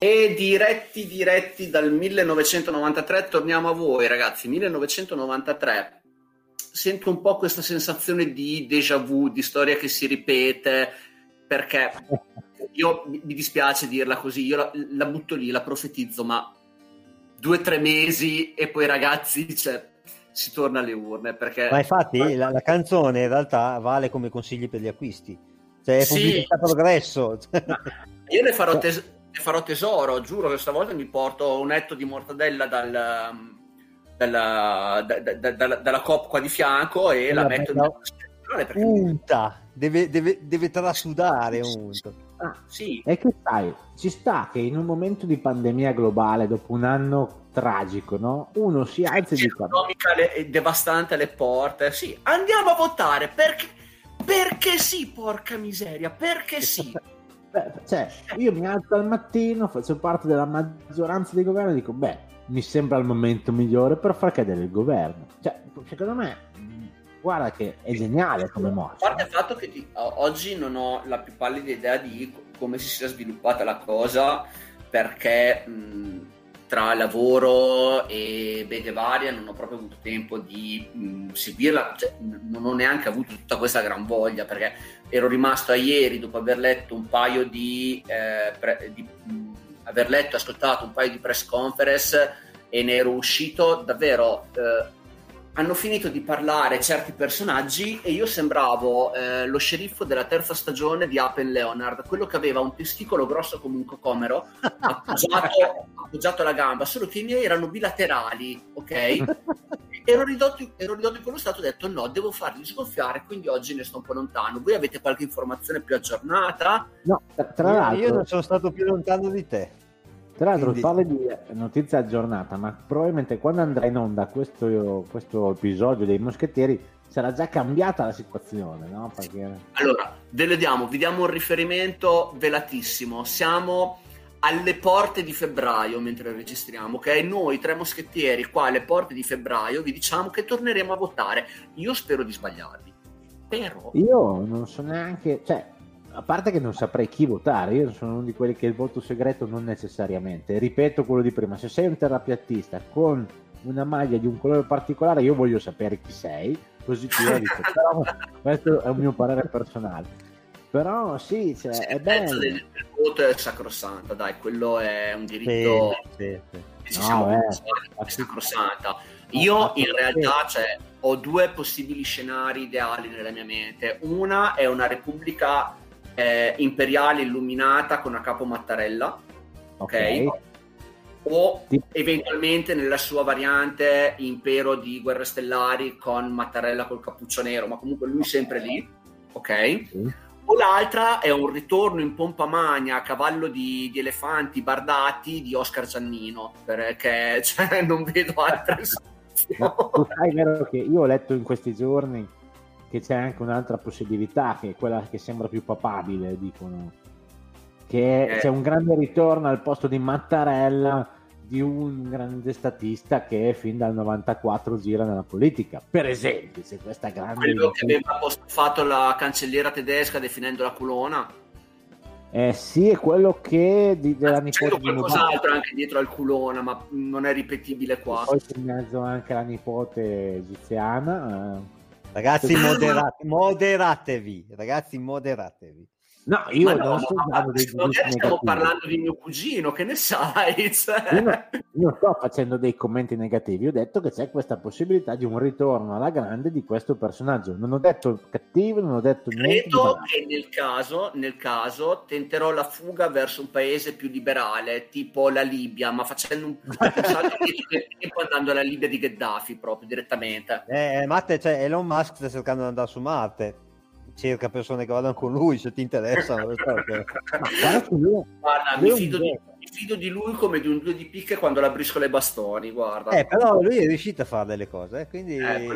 E diretti, diretti dal 1993, torniamo a voi ragazzi, 1993. Sento un po' questa sensazione di déjà vu, di storia che si ripete, perché io mi dispiace dirla così, io la, la butto lì, la profetizzo, ma due o tre mesi e poi ragazzi, cioè, si torna alle urne, perché... Ma infatti la, la canzone in realtà vale come consigli per gli acquisti. Cioè è Sì. pubblicità progresso. Io ne farò, tes- ne farò tesoro, giuro che stavolta mi porto un etto di mortadella dal, um, dalla, da- da- da- dalla- dalla Coop qua di fianco e la Vabbè, metto scrivania perché unta, deve, deve, deve trasudare unta. Ah, sì, E che sai, ci sta che in un momento di pandemia globale, dopo un anno tragico, no? Uno si alza e dice: economica le- è devastante alle porte. Sì, andiamo a votare perché, perché sì, porca miseria, perché sì. Beh, cioè, io mi alzo al mattino, faccio parte della maggioranza di governo e dico: Beh, mi sembra il momento migliore per far cadere il governo. Cioè, secondo me, guarda che è geniale come A mossa. parte il fatto che ti- oggi non ho la più pallida idea di co- come si sia sviluppata la cosa, perché mh, tra lavoro e bede varia non ho proprio avuto tempo di mh, seguirla, cioè, non ho neanche avuto tutta questa gran voglia, perché ero rimasto a ieri dopo aver letto un paio di, eh, pre- di, mh, aver letto e ascoltato un paio di press conference e ne ero uscito davvero eh, hanno finito di parlare certi personaggi e io sembravo eh, lo sceriffo della terza stagione di Appen Leonard, quello che aveva un testicolo grosso come un cocomero appoggiato, appoggiato alla gamba, solo che i miei erano bilaterali, ok? ero, ridotto, ero ridotto in quello stato e ho detto no, devo farli sgonfiare, quindi oggi ne sto un po' lontano. Voi avete qualche informazione più aggiornata? No, tra, l'altro, io non sono stato più lontano di te. Tra l'altro, Quindi- parli di notizia aggiornata, ma probabilmente quando andrà in onda questo, questo episodio dei Moschettieri sarà già cambiata la situazione, no? Perché... Allora, ve lo diamo, vi diamo un riferimento velatissimo. Siamo alle porte di febbraio mentre registriamo, ok? Noi tre moschettieri qua alle porte di febbraio vi diciamo che torneremo a votare. Io spero di sbagliarvi. Però Io non so neanche, cioè, a parte che non saprei chi votare, io sono uno di quelli che il voto segreto non necessariamente. Ripeto quello di prima, se sei un terrapiattista con una maglia di un colore particolare, io voglio sapere chi sei, così ti evito. Però questo è un mio parere personale. Però sì, cioè, sì, è il bello. del, del voto è sacrosanta, dai, quello è un diritto Sì, sì, che ci No, siamo eh. è sacrosanta. Io in realtà cioè, ho due possibili scenari ideali nella mia mente. Una è una repubblica eh, imperiale illuminata con a capo Mattarella, ok? O Sì. eventualmente nella sua variante impero di guerre stellari con Mattarella col cappuccio nero, ma comunque lui sempre lì, ok? Sì. O l'altra è un ritorno in pompa magna a cavallo di, di elefanti bardati di Oscar Giannino, perché cioè, non vedo altre soluzioni. sai vero che io ho letto in questi giorni che c'è anche un'altra possibilità, che è quella che sembra più papabile, dicono, che Eh. c'è un grande ritorno al posto di Mattarella di un grande statista che fin dal 94 gira nella politica. Per esempio, se questa grande... Quello che aveva fatto la cancelliera tedesca definendo la culona. Eh sì, è quello che di, della C'è nipote di qualcos'altro anche dietro al culona, ma non è ripetibile qua. Poi c'è in mezzo anche la nipote egiziana. eh. Ragazzi, moderate- moderatevi. Ragazzi, moderatevi. No, io non no, sto ma dando dei giudizi stiamo negativi. parlando di mio cugino, che ne sai? Cioè, Io, non- io sto facendo dei commenti negativi, ho detto che c'è questa possibilità di un ritorno alla grande di questo personaggio. Non ho detto cattivo, non ho detto niente. di Credo che nel caso, nel caso tenterò la fuga verso un paese più liberale, tipo la Libia, ma facendo un, un salto tempo andando alla Libia di Gheddafi proprio direttamente. Eh, Matte, cioè, Elon Musk sta cercando di andare su Marte. Cerca persone che vadano con lui se ti interessano. Ma guarda Guarda, mi fido, di, mi fido di lui come di un due di picche quando la briscola ai bastoni, guarda. Eh, però lui è riuscito a fare delle cose, eh, quindi Eh.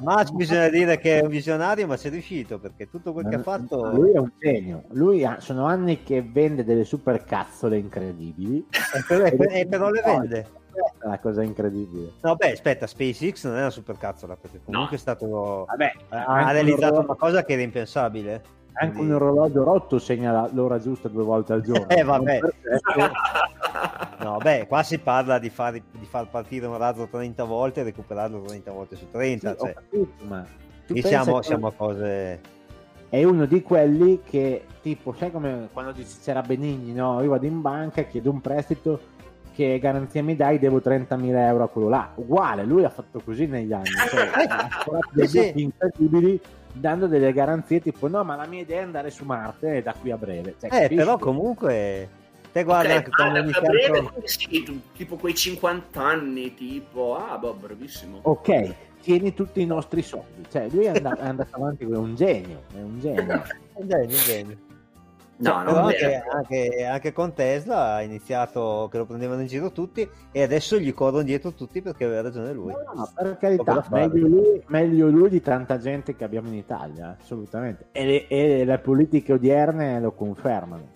Musk bisogna dire che è un visionario, ma ci è riuscito perché tutto quel che ha fatto Lui è un genio. Lui ha- sono anni che vende delle super cazzole incredibili. Eh, però, eh, però le vende. È la cosa incredibile. No, beh, aspetta, SpaceX non è una supercazzola perché comunque No. è stato Vabbè, ha un realizzato orologio- una cosa che era impensabile. Anche Quindi- un orologio rotto segna l'ora giusta due volte al giorno. Eh, vabbè. No, beh, qua si parla di far, di far partire un razzo 30 volte e recuperarlo 30 volte su Sì, 30. ho cioè, capito, ma tu qui siamo, che siamo a cose. è uno di quelli che tipo sai come quando c'era Benigni no io vado in banca chiedo un prestito che garanzia mi dai devo 30.000 euro a quello là uguale lui ha fatto così negli anni cioè, ha fatto dei Sì. incredibili dando delle garanzie tipo no ma la mia idea è andare su Marte da qui a breve Cioè, Eh, però comunque. Te guarda Ok, anche quando ah, ho a breve, sì, tipo quei 50 anni, tipo, ah, boh, brevissimo. ok tieni tutti i nostri soldi cioè lui è andato, è andato avanti è un genio è un genio Un genio, un genio. No, Cioè, però no, anche, anche- anche con Tesla ha iniziato che lo prendevano in giro tutti e adesso gli corrono dietro tutti perché aveva ragione lui. No, no, per carità, meglio lui, meglio lui di tanta gente che abbiamo in Italia, assolutamente. E le, e le politiche odierne lo confermano.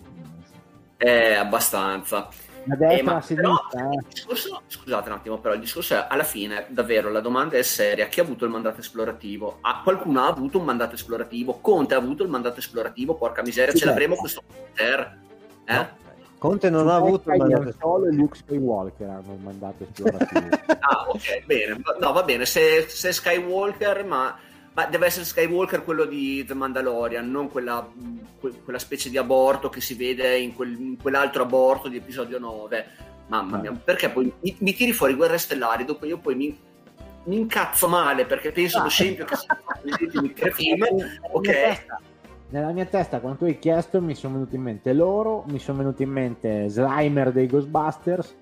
Eh, abbastanza. A Eh, destra, ma a però, sinistra, eh. il discorso, scusate un attimo, però il discorso è alla fine, davvero, la domanda è seria. Chi ha avuto il mandato esplorativo? Ah, qualcuno ha avuto un mandato esplorativo? Conte ha avuto il mandato esplorativo? Porca miseria, Sì, ce l'avremo certo. questo poter? Eh? Conte non ha avuto il mandato Solo e Luke Skywalker hanno il mandato esplorativo. Ah, ok, bene. No, va bene, se, se Skywalker, ma, ma deve essere Skywalker quello di The Mandalorian, non quella, que- quella specie di aborto che si vede in, quel- in quell'altro aborto di episodio 9. Mamma mia, perché poi mi, mi tiri fuori Guerre Stellari, dopo io poi mi, mi incazzo male perché penso allo scempio che si fa negli ultimi tre film. Nella mia Ok, testa- Nella mia testa, quando tu hai chiesto, mi sono venuti in mente loro, mi sono venuti in mente Slimer dei Ghostbusters,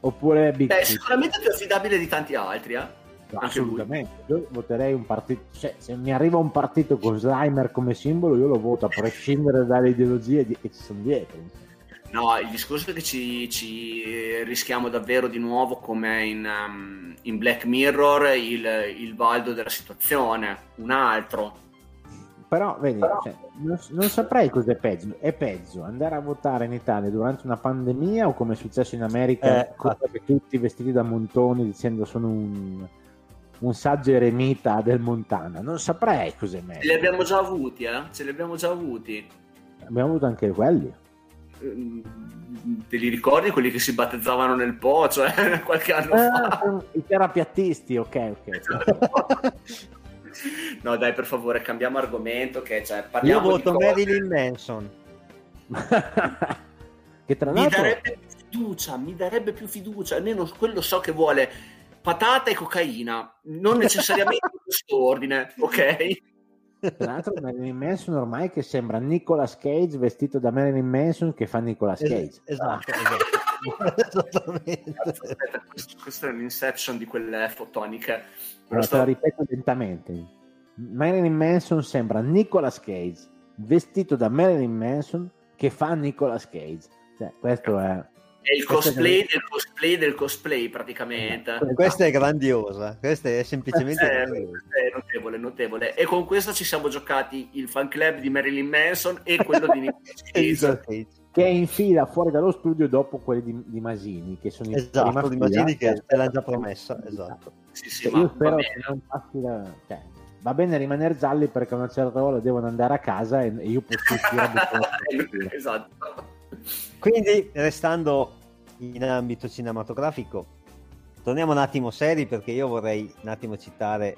oppure Beh, Bigfoot. sicuramente più affidabile di tanti altri, eh. Lui. assolutamente. Io voterei un partito. Cioè, se mi arriva un partito con Slimer come simbolo, io lo voto a prescindere dalle ideologie di- che ci sono dietro. No, il discorso è che ci, ci rischiamo davvero di nuovo come in, um, in Black Mirror il, il baldo della situazione, un altro. Però, vedi, cioè, non, non saprei cos'è peggio. È peggio andare a votare in Italia durante una pandemia o come è successo in America, Eh, tutti vestiti da montoni dicendo sono un, un saggio eremita del Montana. Non saprei cos'è Ce li meglio. abbiamo già avuti, eh? Ce li abbiamo già avuti. Abbiamo avuto anche quelli. Ehm, Te li ricordi quelli che si battezzavano nel Po, cioè qualche anno fa? Ah, I terapiattisti, ok, ok. No, dai, per favore, cambiamo argomento. Che, cioè, Io parliamo voto Marilyn Manson. che tra Mi l'altro darebbe più fiducia, mi darebbe più fiducia. Almeno quello so che vuole patata e cocaina, non necessariamente in questo ordine, ok? Tra l'altro Marilyn Manson ormai che sembra Nicolas Cage vestito da Marilyn Manson che fa Nicolas Cage. Esatto, esatto. Esattamente. Aspetta, questo, questo è l'inception di quelle fotoniche. Allora, te la ripeto lentamente. Marilyn Manson sembra Nicolas Cage vestito da Marilyn Manson che fa Nicolas Cage. Cioè, questo è... È il cosplay del cosplay del cosplay, praticamente. Questa è grandiosa, questa è semplicemente Eh, grandiosa. è notevole, notevole. E con questo ci siamo giocati il fan club di Marilyn Manson e quello di Nicolas Cage. Che è in fila fuori dallo studio dopo quelli di, di Masini che sono in Esatto, prima di. Masini che te l'ha già promessa, esatto. Sì, sì, Cioè, io va spero bene. che non passi la... cioè, va bene rimanere gialli perché a una certa ora devono andare a casa e, e io posso uscire esatto. Quindi, restando in ambito cinematografico, torniamo un attimo seri perché io vorrei un attimo citare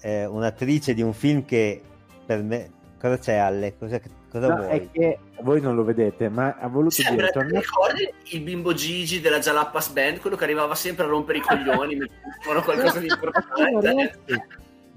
eh, un'attrice di un film che per me... Cosa c'è Alle? Cosa, cosa No, vuoi? è che voi non lo vedete ma ha voluto Sembra, dire torna- ricordi il bimbo Gigi della Jalapas Band, quello che arrivava sempre a rompere i coglioni dicevano qualcosa di importante?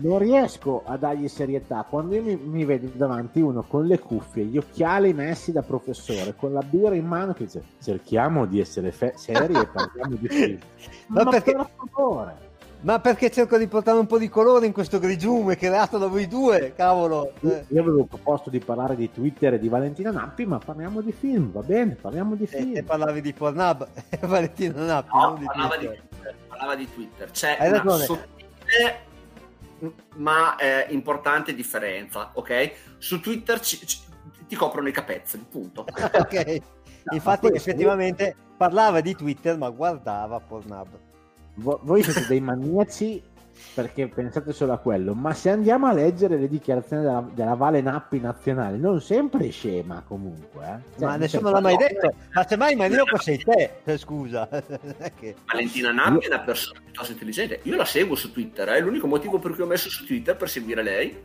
Non riesco a dargli serietà quando io mi, mi vedo davanti uno con le cuffie gli occhiali messi da professore con la birra in mano che dice cerchiamo di essere fe- seri e parliamo di film Ma ma, perché- per favore Ma perché cerco di portare un po' di colore in questo grigiume creato da voi due? Cavolo! Eh, io avevo proposto di parlare di Twitter e di Valentina Nappi ma parliamo di film va bene parliamo di E, film e parlavi di Pornhub, Valentino Nappi, No, non di parlava di Twitter. Twitter. Parlava di Twitter. C'è Hai una ragione. sottile ma eh, importante differenza, ok? Su Twitter ci- ci- ti coprono i capezzoli, punto. ok. Infatti, questo- effettivamente parlava di Twitter, ma guardava Pornhub. Vo- voi siete dei maniaci perché pensate solo a quello, ma se andiamo a leggere le dichiarazioni della, della Vale Nappi nazionale, non sempre scema comunque. eh. Cioè, ma nessuno l'ha mai no. detto. Ma semmai Maniloco sei te, eh, scusa. Che- Valentina Nappi è una persona piuttosto intelligente. Io la seguo su Twitter, è l'unico motivo per cui ho messo su Twitter per seguire lei.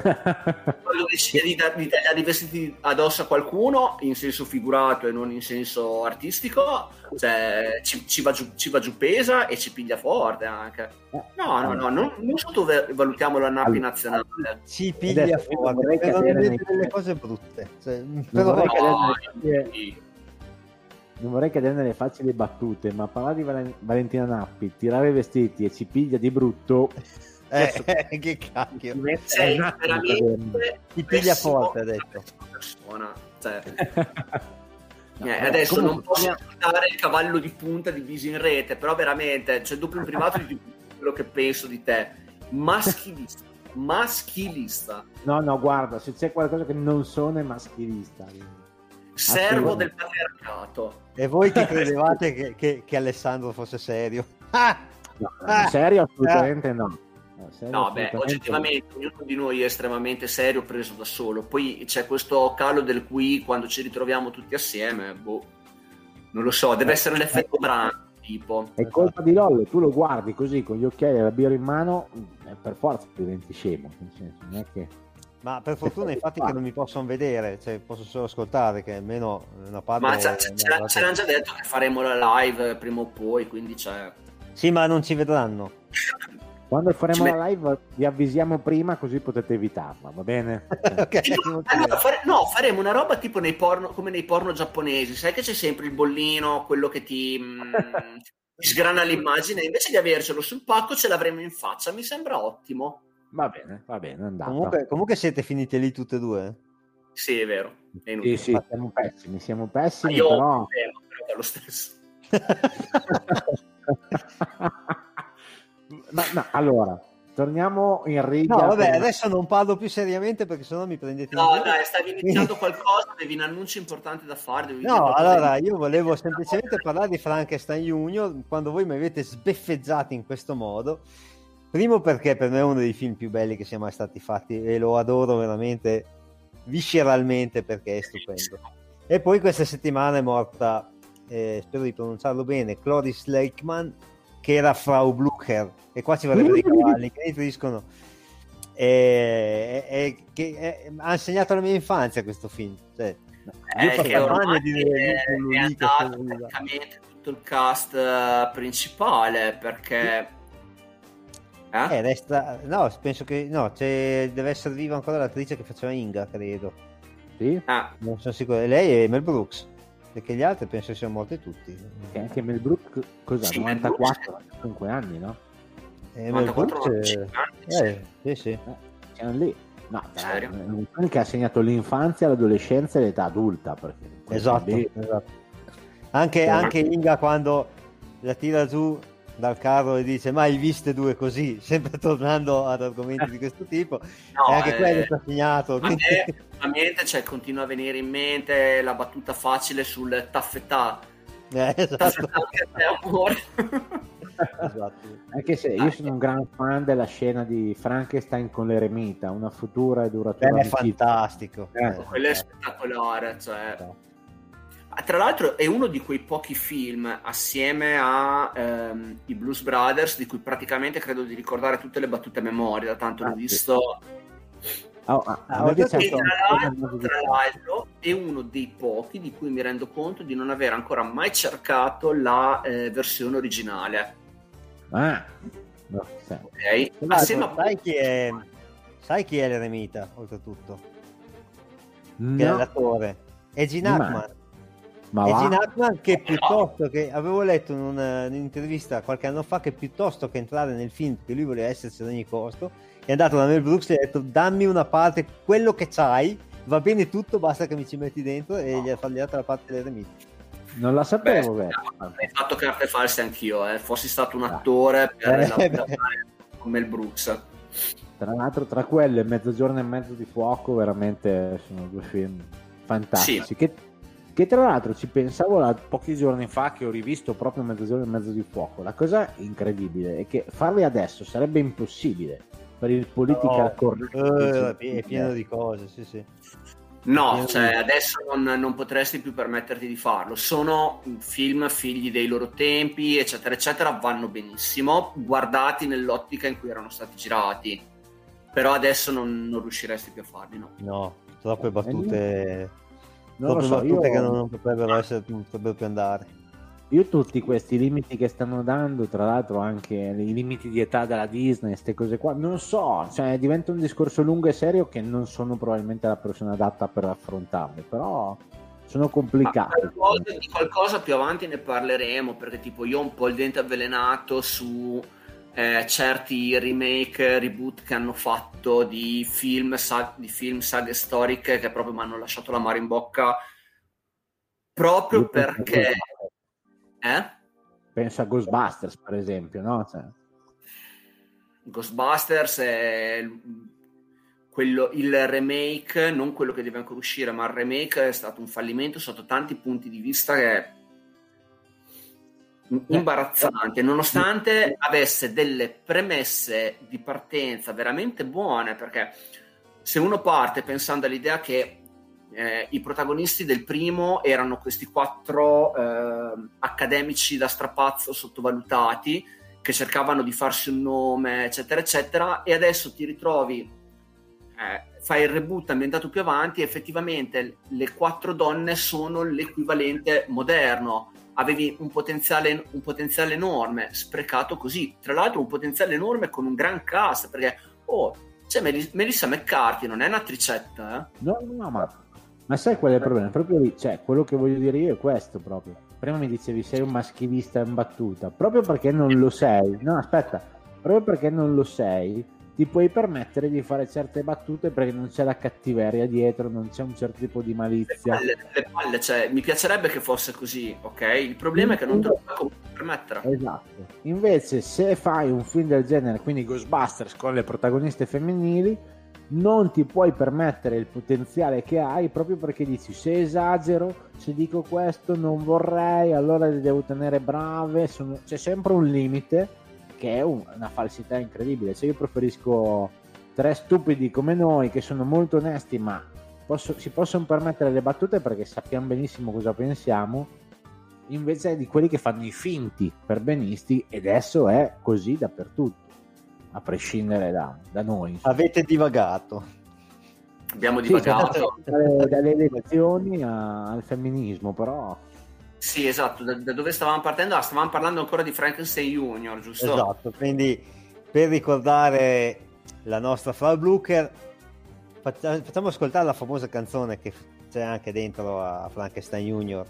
Quando decide di, di tagliare i vestiti addosso a qualcuno, in senso figurato e non in senso artistico, cioè, ci, ci va giù, ci va giù pesa e ci piglia forte anche. No, no, no, non, non sottovalutiamo la Nappi Allora. nazionale. Ci piglia Adesso non forte, vorrei però nei- dire delle cose brutte. Cioè, Non vorrei No, nelle sì. non vorrei cadere nelle facili battute, ma parlare di Valen- Valentina Nappi, tirare i vestiti e ci piglia di brutto. Eh, che cacchio. Sei cadere. veramente Ti piglia forte, ha detto. persona. Cioè, No, Eh, adesso comunque, non posso ascoltare il cavallo di punta di Bisi in rete, però veramente, cioè, dopo in privato dico quello che penso di te. Maschilista, maschilista, No, no, guarda, se c'è qualcosa che non sono è maschilista. servo del patriarcato. E voi che credevate che, che- che Alessandro fosse serio? Ah! No, Ah. serio assolutamente no. No, No, beh, oggettivamente ognuno di noi è estremamente serio, preso da solo. Poi c'è questo calo del qui quando ci ritroviamo tutti assieme. Boh, non lo so, deve essere l'effetto brand, tipo. È colpa di Lollo, tu lo guardi così con gli occhiali e la birra in mano, eh, per forza diventi scemo. Nel senso, non è che... Ma per fortuna infatti che non mi possono vedere, cioè posso solo ascoltare che almeno una parte... Ma ce l'hanno già detto che faremo la live prima o poi, quindi c'è. Sì, ma non ci vedranno. Quando faremo Ci la live vi avvisiamo prima così potete evitarla, va bene? ok, No, allora, fare- no, faremo una roba tipo nei porno, come nei porno giapponesi. Sai che c'è sempre il bollino, quello che ti, mm, ti sgrana l'immagine. Invece di avercelo sul pacco, ce l'avremo in faccia. Mi sembra ottimo. Va bene, va bene, è andata. Comunque, comunque siete finiti lì tutte e due? Sì, è vero. È Sì, sì, siamo pessimi, siamo Ma pessimi, io ho però... problema, però è lo stesso. ma, ma, allora, torniamo in riga. No, vabbè, con- adesso non parlo più seriamente perché sennò mi prendete in No, giro. dai, stavi iniziando qualcosa, avevi un annuncio importante da fare. No, allora io volevo semplicemente parlare di Frankenstein Junior quando voi mi avete sbeffeggiato in questo modo. Primo perché per me è uno dei film più belli che siano mai stati fatti e lo adoro veramente visceralmente perché è stupendo. E poi questa settimana è morta, eh, spero di pronunciarlo bene, Cloris Lakeman, che era Frau Blucher. E qua ci vorrebbero dei cavalli che riferiscono. E, e- che e- ha insegnato la mia infanzia questo film. Cioè, Eh, io che ormai di è, è andato praticamente tutto il cast eh, principale perché... Eh? Eh, resta... No, penso che... No, c'è... deve essere viva ancora l'attrice che faceva Inga, credo. Sì? Ah, Non sono sicuro. Lei è Mel Brooks. Perché gli altri penso siano morti tutti. Che anche Mel Brooks, cos'ha? Sì, Mel 94, 5 anni, no? E Mel 94 Brooks... eh, 95 anni, Eh, sì, sì. Siamo lì. No, film che ha segnato l'infanzia, l'adolescenza e l'età adulta. Esatto, lì- esatto. Anche, Sì. anche Inga quando la tira giù dal carro e dice mai viste due così, sempre tornando ad argomenti di questo tipo, No, e anche eh, quello sta segnato. A quindi- me, a cioè, continua a venire in mente la battuta facile sul taffetà. Eh, esatto. Taffetà che è amore. esatto. Anche se io sono un gran fan della scena di Frankenstein con l'eremita, una futura e duratura Beh, è fantastico. Eh, Quello è certo. spettacolare. Cioè. Ah, Tra l'altro è uno di quei pochi film assieme a ehm, i Blues Brothers di cui praticamente credo di ricordare tutte le battute a memoria, da tanto Ah, l'ho sì. visto. Oh, ah, Ah, a me ho piace E anche tra l'altro, tra l'altro è uno dei pochi di cui mi rendo conto di non aver ancora mai cercato la eh, versione originale. Ah, no, sì. Ok? Tra Assieme a sai chi è sai chi è l'eremita oltretutto che è No, l'attore è Gene Ma- Hackman ma e. Gene Hackman che piuttosto che avevo letto in una- un'intervista qualche anno fa che piuttosto che entrare nel film che lui voleva esserci ad ogni costo è andato da Mel Brooks e ha detto dammi una parte quello che c'hai va bene tutto basta che mi ci metti dentro e gli ha tagliato la parte dell'eremita Non la Beh, sapevo, beh. ho fatto carte false anch'io, eh. fossi stato un attore per Eh, la, beh. per fare con Mel Brooks. Tra l'altro, tra quello e Mezzogiorno e Mezzo di Fuoco, veramente sono due film fantastici. Sì. Che, che tra l'altro ci pensavo la- pochi giorni fa che ho rivisto proprio Mezzogiorno e Mezzo di Fuoco. La cosa incredibile è che farli adesso sarebbe impossibile per il political No, correct. eh, è pieno di cose sì sì No, Io- cioè adesso non, non potresti più permetterti di farlo. Sono film figli dei loro tempi, eccetera, eccetera, vanno benissimo, guardati nell'ottica in cui erano stati girati. Però adesso non, non riusciresti più a farli, no. no troppe battute Non lo troppe so, io- che non, potrebbero essere non potrebbero più andare. Io tutti questi limiti che stanno dando, tra l'altro anche i limiti di età della Disney, queste cose qua, non so, cioè diventa un discorso lungo e serio che non sono probabilmente la persona adatta per affrontarli, però sono qualcosa, di qualcosa più avanti ne parleremo, perché tipo io ho un po' il dente avvelenato su eh, certi remake, reboot che hanno fatto di film, sa- di film saghe storiche che proprio mi hanno lasciato l'amaro in bocca proprio Io penso a perché... Eh? Penso a Ghostbusters, per esempio, no? Cioè, Ghostbusters è quello, il remake, non quello che deve ancora uscire, ma il remake è stato un fallimento sotto tanti punti di vista che imbarazzante, nonostante avesse delle premesse di partenza veramente buone, perché se uno parte pensando all'idea che eh, i protagonisti del primo erano questi quattro eh, accademici da strapazzo sottovalutati che cercavano di farsi un nome, eccetera, eccetera, e adesso ti ritrovi, eh, fai il reboot ambientato più avanti, e effettivamente le quattro donne sono l'equivalente moderno. Avevi un potenziale, un potenziale enorme, sprecato così. Tra l'altro, un potenziale enorme con un gran cast, perché, oh, c'è Melis- Melissa McCarthy, non è un'attricetta, eh? no, no, ma, ma sai qual è il problema? Proprio lì, cioè, quello che voglio dire io è questo proprio. Prima mi dicevi sei un maschilista in battuta, proprio perché non lo sei. No, aspetta, proprio perché non lo sei, ti puoi permettere di fare certe battute perché non c'è la cattiveria dietro, non c'è un certo tipo di Le malizia. palle, le palle, cioè, mi piacerebbe che fosse così, ok? Il problema è che non te lo puoi permettere. Esatto. Invece, se fai un film del genere, quindi Ghostbusters con le protagoniste femminili, non ti puoi permettere il potenziale che hai proprio perché dici se esagero, se dico questo non vorrei, allora le devo tenere brave. sono- C'è sempre un limite che è un- una falsità incredibile. Se io preferisco tre stupidi come noi che sono molto onesti, ma posso- si possono permettere le battute perché sappiamo benissimo cosa pensiamo invece di quelli che fanno i finti perbenisti ed adesso è così dappertutto a prescindere da, da noi Avete divagato. Abbiamo Sì, divagato. dalle, dalle elezioni a- al femminismo però Sì, esatto. Da, da dove stavamo partendo? Ah, stavamo parlando ancora di Frankenstein Junior, giusto? Esatto, quindi per ricordare la nostra Frau Blucher, faccia- facciamo ascoltare la famosa canzone che c'è anche dentro a Frankenstein Junior.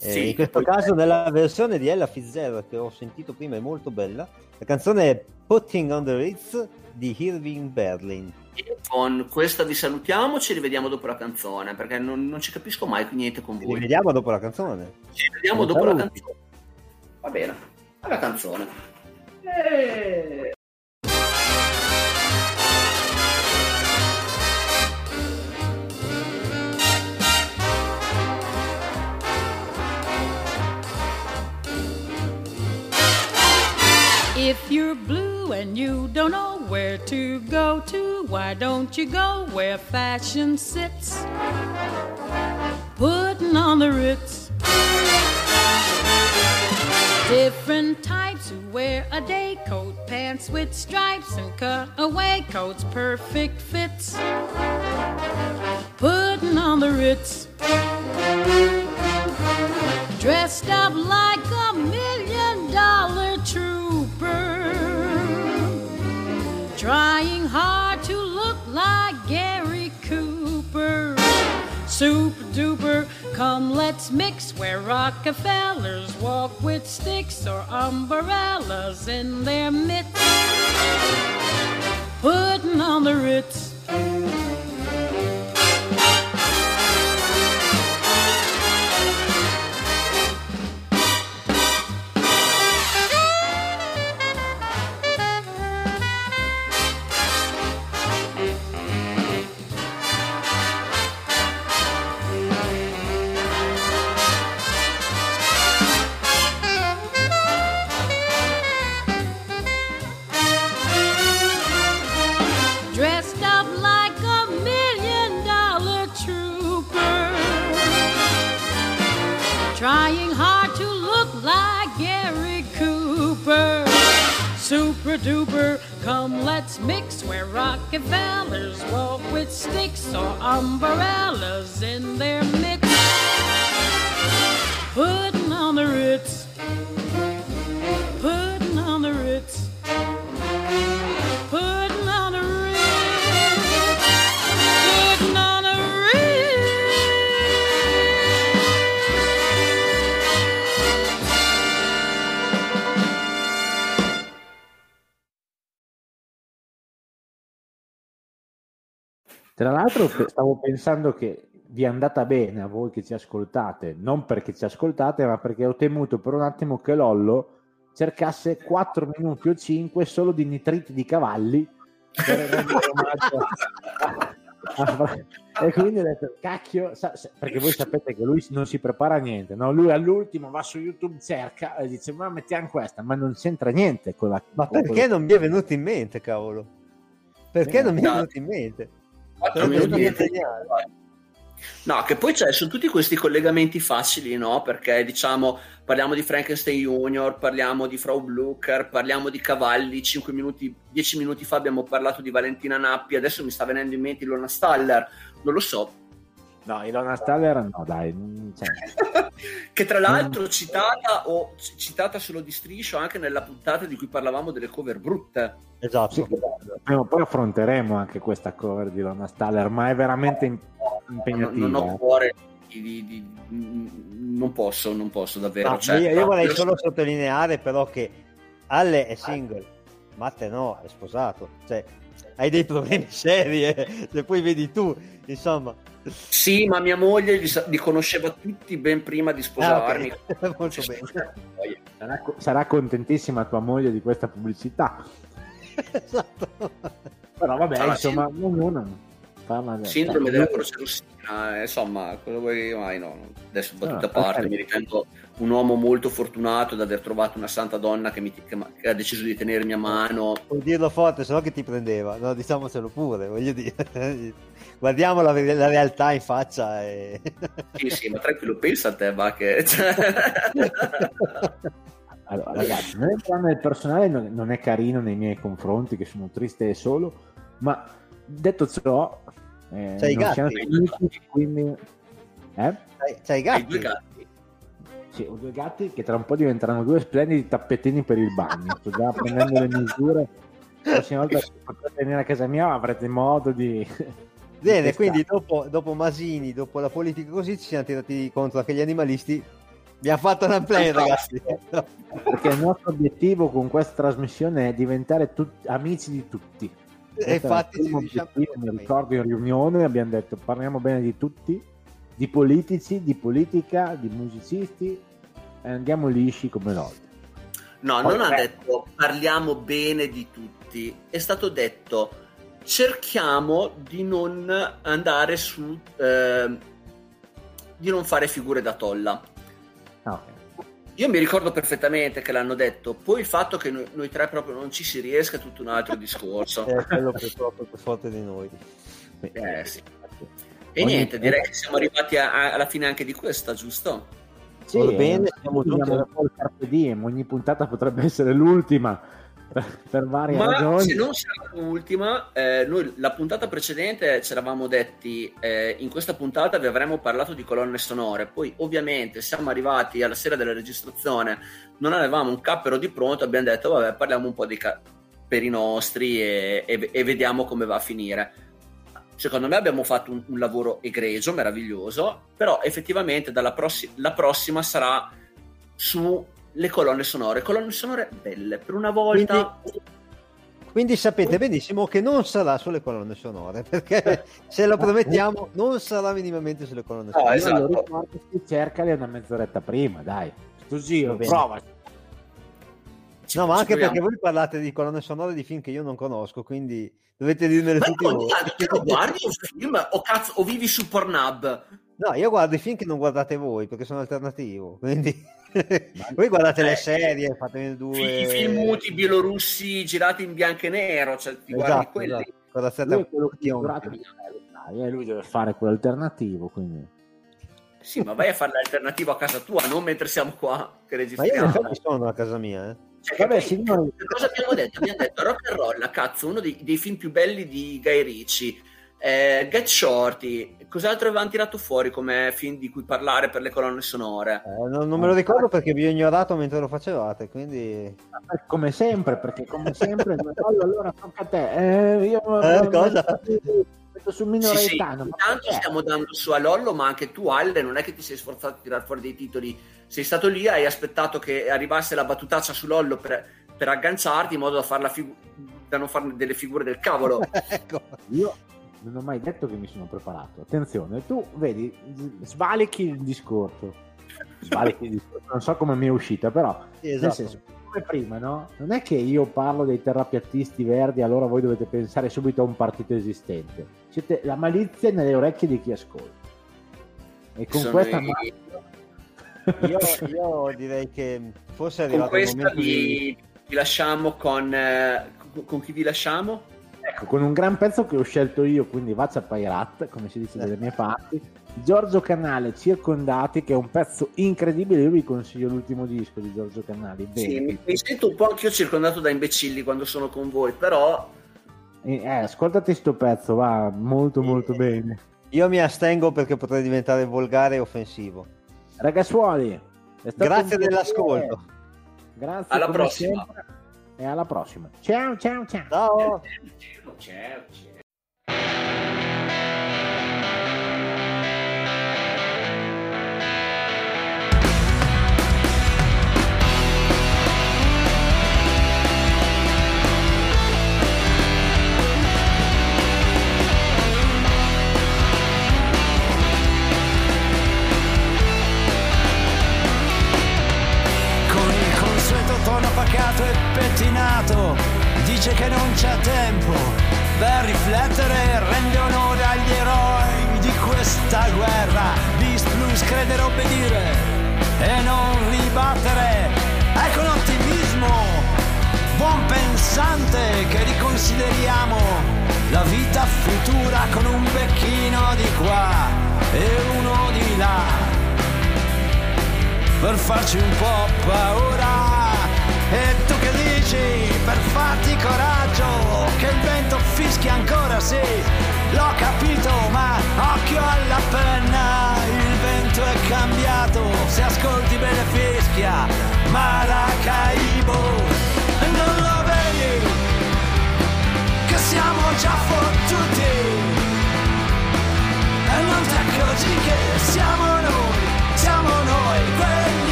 Eh, Sì, in questo poi- caso nella versione di Ella Fitzgerald che ho sentito prima è molto bella. La canzone è Putting on the Ritz di Irving Berlin. E Con questa vi salutiamo, ci rivediamo dopo la canzone, perché non, non ci capisco mai niente con Ci voi. rivediamo dopo la canzone. Ci vediamo dopo la canzone. Va bene, alla canzone. Eh. If you're blue and you don't know where to go to, why don't you go where fashion sits? Putting on the Ritz. Different types who wear a day coat, pants with stripes, and cutaway coats, perfect fits. Putting on the Ritz. Dressed up like a Super duper, come let's mix where Rockefellers walk with sticks or umbrellas in their mitts. Putting on the Ritz. Duper, come let's mix where Rockefellers walk with sticks or umbrellas in their mitts. Tra l'altro stavo pensando che vi è andata bene a voi che ci ascoltate non perché ci ascoltate ma perché ho temuto per un attimo che Lollo cercasse 4 minuti o 5 solo di nitriti di cavalli per rendere omaggio a- a- e quindi ho detto cacchio sa- sa- perché voi sapete che lui non si prepara a niente no? lui all'ultimo va su youtube cerca e dice ma mettiamo questa ma non c'entra niente con la Ma con perché non mi è venuto in mente, cavolo? Perché Eh, non mi è no. venuto in mente? No, che poi c'è, sono tutti questi collegamenti facili, no? Perché diciamo, parliamo di Frankenstein Junior, parliamo di Frau Blucher, parliamo di cavalli, 5 minuti, 10 minuti fa abbiamo parlato di Valentina Nappi, adesso mi sta venendo in mente Ilona Staller, non lo so. No Ilona Staller no dai non c'è. che tra l'altro citata o c- citata solo di striscio anche nella puntata di cui parlavamo delle cover brutte. Esatto. Sì, prima o poi affronteremo anche questa cover di Lona Staller, ma è veramente im- Non, impegnativa. non ho cuore di, di- di- non posso, non posso davvero. No, cioè, io, io vorrei solo sottolineare però che Alle è single. Matte no, è sposato. Cioè, hai dei problemi seri, eh. Se poi vedi tu, insomma. Sì, ma mia moglie li, sa- li conosceva tutti ben prima di sposarmi. Ah, ok. Molto bene. Sarà, sarà contentissima tua moglie di questa pubblicità. esatto. Però vabbè, Allora, insomma, ognuno parla del- Sindrome della croce rossina, eh, insomma, cosa vuoi mai no? Adesso battute a Ah, parte, ok. mi ritengo un uomo molto fortunato ad aver trovato una santa donna che, mi- che ma- che ha deciso di tenermi a mano. Puoi dirlo forte, se no che ti prendeva. No, diciamocelo pure, voglio dire. Guardiamo la, la realtà in faccia e... Sì, sì, ma tranquillo, pensa a te, va che... Allora, ragazzi, non entrando nel personale non, non è carino nei miei confronti, che sono triste e solo, ma detto ciò, eh, C'hai i gatti? finiti, quindi... Eh? C'hai, c'hai i Hai gatti? due gatti. Sì, ho due gatti che tra un po' diventeranno due splendidi tappetini per il bagno. Sto già prendendo le misure. La prossima volta che potrete venire a casa mia avrete modo di... Bene, di quindi dopo, dopo Masini, dopo la politica così, ci siamo tirati contro anche gli animalisti. Abbiamo fatto un play, ragazzi. Perché il nostro obiettivo con questa trasmissione è diventare tut- amici di tutti. E infatti ci obiettivo, mi ricordo in riunione abbiamo detto parliamo bene di tutti, di politici, di politica, di musicisti e andiamo lisci come l'oltre. No, non ha detto parliamo bene di tutti, è stato detto cerchiamo di non andare su... ehm, di non fare figure da tolla. Io mi ricordo perfettamente che l'hanno detto, poi il fatto che noi, noi tre proprio non ci si riesca è tutto un altro discorso. È quello purtroppo più forte di noi. Eh, sì. E Ogni- niente, direi che siamo arrivati a- a- alla fine anche di questa, giusto? Sì, Va bene, eh, siamo carpe diem, ogni puntata potrebbe essere l'ultima per, per varie Ma ragioni. se non sarà l'ultima, eh, noi la puntata precedente ci eravamo detti eh, in questa puntata vi avremmo parlato di colonne sonore, poi ovviamente siamo arrivati alla sera della registrazione, non avevamo un cappero di pronto, abbiamo detto vabbè parliamo un po' dei ca- per i nostri e, e- e vediamo come va a finire. Secondo me abbiamo fatto un, un lavoro egregio, meraviglioso, però effettivamente dalla prossi- la prossima sarà sulle colonne sonore, colonne sonore belle, per una volta... Quindi sapete benissimo che non sarà sulle colonne sonore, perché se lo promettiamo non sarà minimamente sulle colonne No, sonore. esatto. Allora, ricordati, cercali una mezz'oretta prima, dai. Bene. prova. Ci- No, ma anche proviamo. perché voi parlate di colonne sonore di film che io non conosco, quindi dovete dirmele tutti voi. lo guardi un film o cazzo o vivi su Pornhub? No, io guardo i film che non guardate voi perché sono alternativo, quindi voi guardate le Eh, serie, fatemi due... I film muti bielorussi girati in bianco e nero, cioè ti guardi Esatto, quelli. esatto. Cosa state Lui è quello che durato eh, lui deve fare quello alternativo, quindi... Sì, ma vai a fare l'alternativa a casa tua, non mentre siamo qua che Ma io registriamo. sono a casa mia, eh. Cioè, Vabbè, signori, cosa abbiamo detto? Abbiamo detto rock and roll, cazzo, uno dei, dei film più belli di Guy Ritchie. Eh, Get Shorty, cos'altro avevamo tirato fuori come film di cui parlare per le colonne sonore? Eh, non, non me lo ricordo perché vi ho ignorato mentre lo facevate, quindi... come sempre, perché come sempre, allora, allora tocca a te. Eh, io Eh, cosa? metto sul Sì, sì, minoretano. intanto stiamo dando su a Lollo, ma anche tu, Alle, non è che ti sei sforzato di tirare fuori dei titoli. Sei stato lì, hai aspettato che arrivasse la battutaccia su Lollo per, per agganciarti in modo da, farla figu- da non fare delle figure del cavolo. ecco. Io non ho mai detto che mi sono preparato. Attenzione, tu vedi, svalichi il discorso. Svalichi il discorso. Non so come mi è uscita, però Sì, nel esatto. senso, come prima, no? Non è che io parlo dei terrapiattisti verdi, allora voi dovete pensare subito a un partito esistente. Siete la malizia nelle orecchie di chi ascolta. E con Sono questa i- Io, io direi che forse è Con arrivato il questa momento di... vi, vi lasciamo con... eh, con- con chi vi lasciamo? Ecco, con un gran pezzo che ho scelto io, quindi Vaccia Pairat, come si dice dalle mie parti, Giorgio Canale Circondati, che è un pezzo incredibile. Io vi consiglio l'ultimo disco di Giorgio Canali. Sì, mi, mi sento un po' anch'io circondato da imbecilli quando sono con voi, però Eh, eh, ascoltati sto pezzo, va molto molto bene. Io mi astengo perché potrei diventare volgare e offensivo. Ragazzuoli, Grazie dell'ascolto. Grazie Alla prossima. sempre, e alla prossima. Ciao ciao ciao. Ciao! Ciao, ciao, ciao.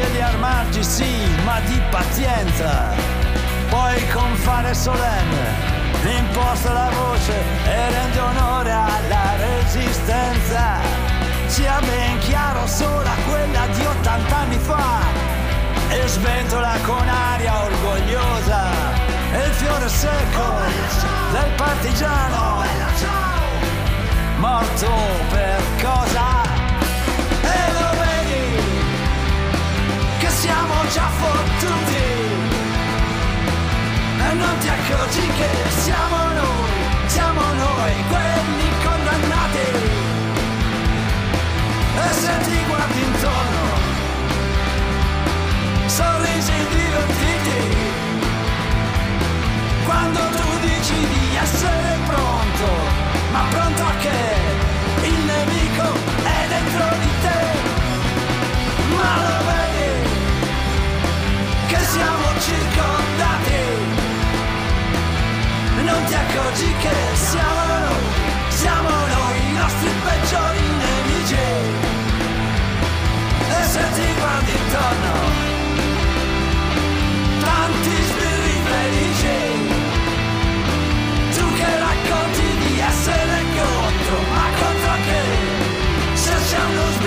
capace di armarci sì, ma di pazienza. Poi con fare solenne imposta la voce e rende onore alla resistenza. Sia ben chiaro sola quella di 80 anni fa e sventola con aria orgogliosa e il fiore secco del partigiano morto per cosa? già fottuti. E non ti accorgi che siamo noi, siamo noi quelli condannati. E se ti guardi intorno sorrisi divertiti. Quando tu dici di essere pronto ma pronto a che? Il nemico è dentro di te. siamo circondati Non ti accorgi che siamo noi Siamo noi i nostri peggiori nemici E se ti guardi intorno Tanti sbirri felici Tu che racconti di essere contro Ma contro che? Se siamo uno